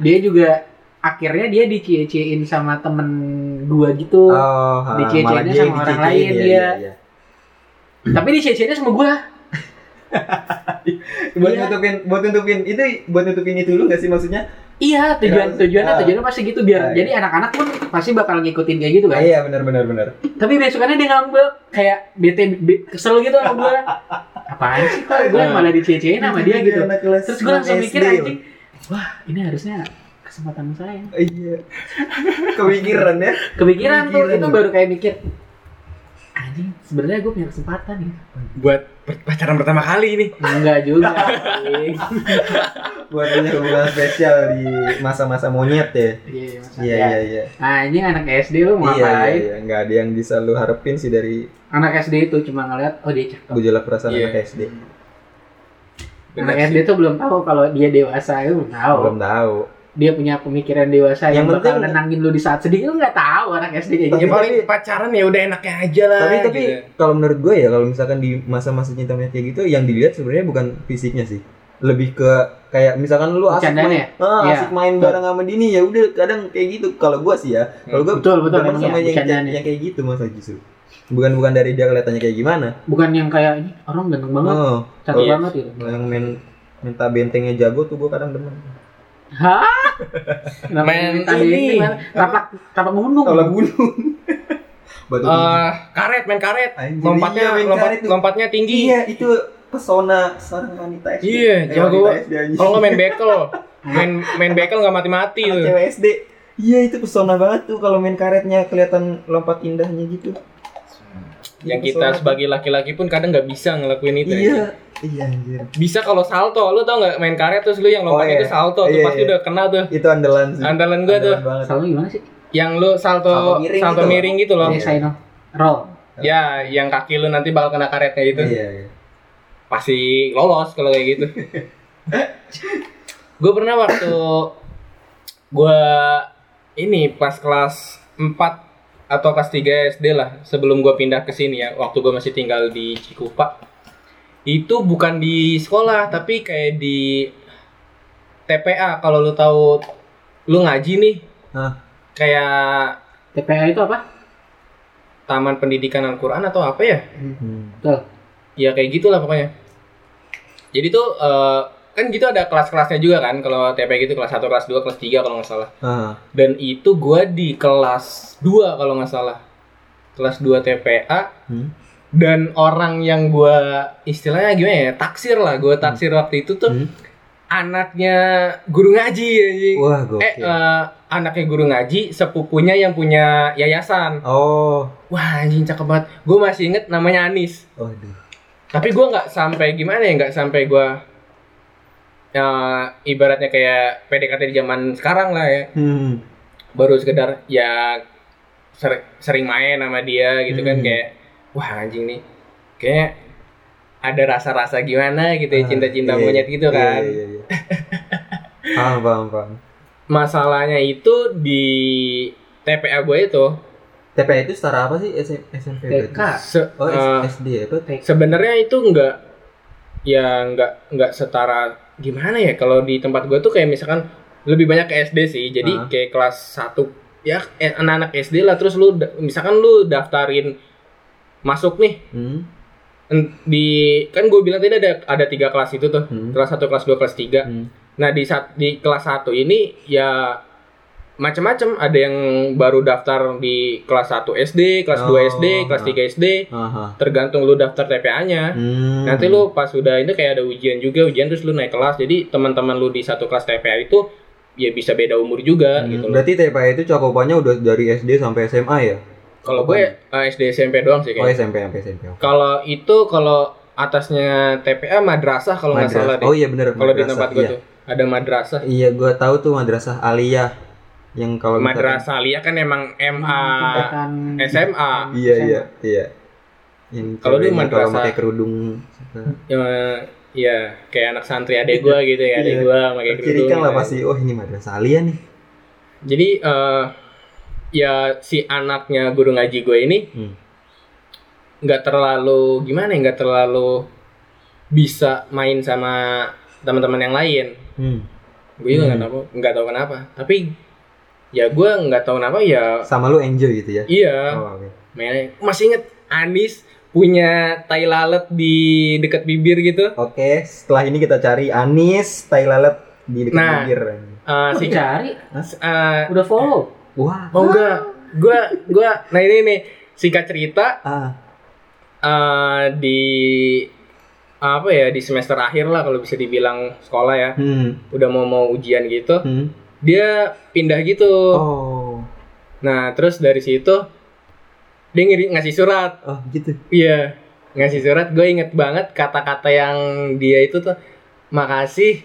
dia juga akhirnya dia dicie-ciein sama temen gua gitu oh dia sama orang lain, iya, dia. iya, iya. tapi dicie-cieinnya sama gua buat Iya. nutupin buat nutupin itu buat nutupin itu dulu nggak sih maksudnya Iya, tujuan tujuannya Ah. tujuannya pasti gitu biar Ah, iya. jadi anak-anak pun pasti bakal ngikutin kayak gitu Ah, kan. iya benar benar benar. Tapi besokannya dia ngambek kayak bete be- kesel gitu sama gua. Apaan sih kok gue malah dicecein sama dia gitu. Terus gue langsung 6 mikir anjing, wah ini harusnya kesempatan saya. Iya. Kepikiran ya. Kepikiran tuh itu baru kayak mikir, anjing sebenarnya gue punya kesempatan ya. buat pacaran pertama kali ini Enggak juga. Buat punya hubungan spesial di masa-masa monyet ya. Iya, masa- Iya ya. iya iya. Anjing anak SD lu mau Iya iya ngapain? iya. Nggak ada yang bisa lu harapin sih dari Anak SD itu cuma ngeliat, oh dia cakep. gejolak perasaan Iya. anak SD. Anak SD tuh belum tahu kalau dia dewasa itu belum tahu. Belum tahu. Dia punya pemikiran dewasa yang, Yang bakal penting- nenangin lu di saat sedih lu nggak tahu anak SD kayak ya gitu. paling pacaran ya udah enaknya aja lah tapi tapi gitu. kalau menurut gue ya kalau misalkan di masa-masa cinta monyet kayak gitu yang dilihat sebenarnya bukan fisiknya sih lebih ke kayak misalkan lu asik main, ya? ah, Iya, asik main betul. bareng sama Dini ya udah kadang kayak gitu kalau gua sih ya kalau gua Betul, betul, sama ya, yang, ya. yang kayak gitu masa justru bukan bukan dari dia kelihatannya kayak gimana Bukan yang kayak ini orang ganteng banget, oh cantik Iya. banget gitu. yang main minta bentengnya jago tuh gua kadang demen Hah? Kenapa Main ini. ini? Tapak tapak gunung. kalau gunung batu. Eh, karet main karet Anjir, lompatnya iya, main lompat, karet tuh. lompatnya tinggi iya itu pesona seorang wanita SD Iya, Eh, jago. kalau nggak main bekel main main bekel nggak mati-mati tuh cewek SD iya itu pesona banget tuh kalau main karetnya kelihatan lompat indahnya gitu yang kita sebagai laki-laki pun kadang nggak bisa ngelakuin itu ya. iya iya anjir bisa kalau salto lu tau nggak main karet terus lu yang Oh, lompat iya. itu salto tuh Iya, pasti iya. udah kena tuh itu andalan sih andalan gua tuh Andalan banget Selalu gimana sih? yang lu salto Salto salto miring miring, gitu gitu loh Iya, saya know. Roll. ya yang kaki lu nanti bakal kena karetnya gitu iya iya pasti lolos kalau kayak gitu gue pernah waktu gue ini pas kelas 4 atau kelas 3 SD lah sebelum gue pindah ke sini ya waktu gue masih tinggal di Cikupa itu bukan di sekolah tapi kayak di TPA kalau lu tahu lu ngaji nih Hah? kayak TPA itu apa? Taman Pendidikan Al-Quran atau apa ya Hmm. Betul. ya kayak gitulah pokoknya jadi tuh eh, kan gitu ada kelas-kelasnya juga kan kalau TP gitu kelas 1, kelas 2, kelas 3 kalau nggak salah. Ah, dan itu gua di kelas 2 kalau nggak salah. Kelas 2 TPA hmm. dan orang yang gua istilahnya gimana ya taksir lah gua taksir waktu itu tuh Hmm. anaknya guru ngaji anjing. wah eh gokil. Eh, anaknya guru ngaji sepupunya yang punya yayasan. Oh. Wah anjing cakep banget. Gue masih inget namanya Anis. Waduh. Tapi gue nggak sampai gimana ya nggak sampai gue ya ibaratnya kayak PDKT di zaman sekarang lah ya hmm. baru sekedar ya ser- sering main sama dia gitu kan Hmm. kayak wah anjing nih kayak ada rasa-rasa gimana gitu ya Ah, cinta-cinta iya, monyet gitu iya, kan iya, iya. paham paham paham masalahnya itu di TPA gue itu TPA itu setara apa sih SM, SMP TK. se- oh eh, SD apa sebenarnya itu enggak ya enggak enggak setara gimana ya kalau di tempat gue tuh kayak misalkan lebih banyak ke SD sih jadi Ah. kayak kelas 1 ya eh, anak-anak SD lah terus lu misalkan lu daftarin masuk nih hmm. di kan gue bilang tadi ada ada tiga kelas itu tuh Hmm. kelas 1 kelas 2 kelas 3 Hmm. nah di saat di kelas 1 ini ya macam-macam ada yang baru daftar di kelas 1 SD kelas 2 Oh, SD kelas ah. 3 SD Aha. tergantung lu daftar TPA-nya Hmm. Nanti lu pas udah ini kayak ada ujian juga, ujian terus lu naik kelas. Jadi teman-teman lu di satu kelas TPA itu ya bisa beda umur juga Hmm, gitu loh. Berarti TPA itu cakupannya udah dari SD sampai SMA ya? Kalau gue eh, SD SMP doang sih Oh kayaknya. SMP sampai SMP. Kalau itu kalau atasnya TPA madrasah kalau nggak salah deh. Oh iya bener kalau di tempat gue iya. tuh ada madrasah. Iya, gue tahu tuh madrasah aliyah yang kalau Madrasah Alia kan emang MA SMA. Iya iya iya. Yang Kalau dulu kalau madrasah- pakai kerudung Ya, ya kayak anak santri adek gue gitu ya, adek Iya. gue pakai kerudung. tercirikan lah gitu. pasti. Oh ini madrasah aliyah nih. Jadi eh, ya si anaknya guru ngaji gue ini Hmm. nggak terlalu gimana ya nggak terlalu bisa main sama teman-teman yang lain Hmm. gue juga nggak Hmm. tahu nggak tahu kenapa tapi ya gue nggak tahu kenapa ya Sama lu enjoy gitu ya? iya Oh, oke. mainnya masih inget Anis punya tai lalat di dekat bibir gitu Oke, setelah ini kita cari anis tai lalat di dekat Nah. bibir. Eh, Kok singkat, cari eh, udah follow Wah. oh enggak, gua gua nah ini nih singkat cerita Ah. eh, di apa ya di semester akhir lah kalau bisa dibilang sekolah ya Hmm. udah mau mau ujian gitu Hmm. Dia pindah gitu. Oh. nah terus dari situ dia ngiri, ngasih surat. Oh, gitu. iya ngasih surat. Gue inget banget kata-kata yang dia itu tuh makasih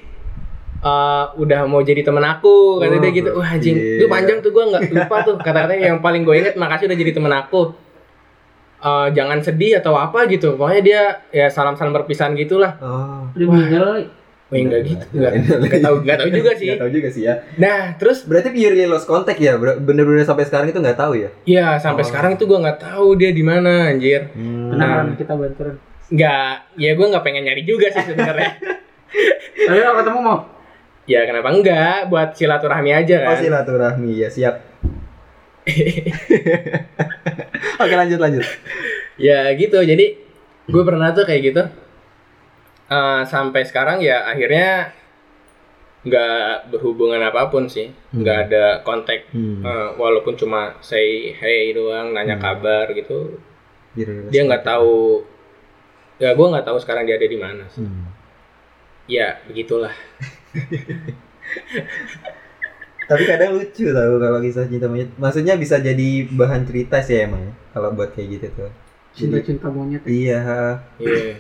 eh, udah mau jadi temen aku. Kata Oh, dia gitu. Wah anjing. iya. itu panjang tuh gue nggak lupa tuh kata-katanya yang paling gue inget makasih udah jadi temen aku. Eh, jangan sedih atau apa gitu. Pokoknya dia ya salam-salam perpisahan gitulah. Oh. udah meninggal Wah enggak gitu enggak Enggak. enggak tahu enggak tahu juga sih Nggak tahu juga sih ya. nah terus Berarti purely lost contact ya? Bener-bener sampai sekarang itu nggak tahu ya? ya sampai Oh. sekarang itu gue nggak tahu dia di mana anjir Hmm. penasaran kita bantuan nggak ya gue nggak pengen nyari juga sih sebenarnya tapi kalau ketemu mau ya kenapa enggak buat silaturahmi aja Oh kan silaturahmi ya siap. Oke lanjut lanjut. ya gitu jadi gue pernah tuh kayak gitu Eh, sampai sekarang ya akhirnya nggak berhubungan apa pun sih nggak ada kontak Hmm. Eh, walaupun cuma say hey doang nanya Hmm. kabar gitu lost dia nggak tahu ya gue nggak tahu sekarang dia ada di mana sih. Hmm. ya begitulah Tapi kadang lucu tau kalau kisah cinta monyet. Maksudnya bisa jadi bahan cerita sih emang. ya, Kalau buat kayak gitu tuh. cinta cinta monyet Iya. Iya.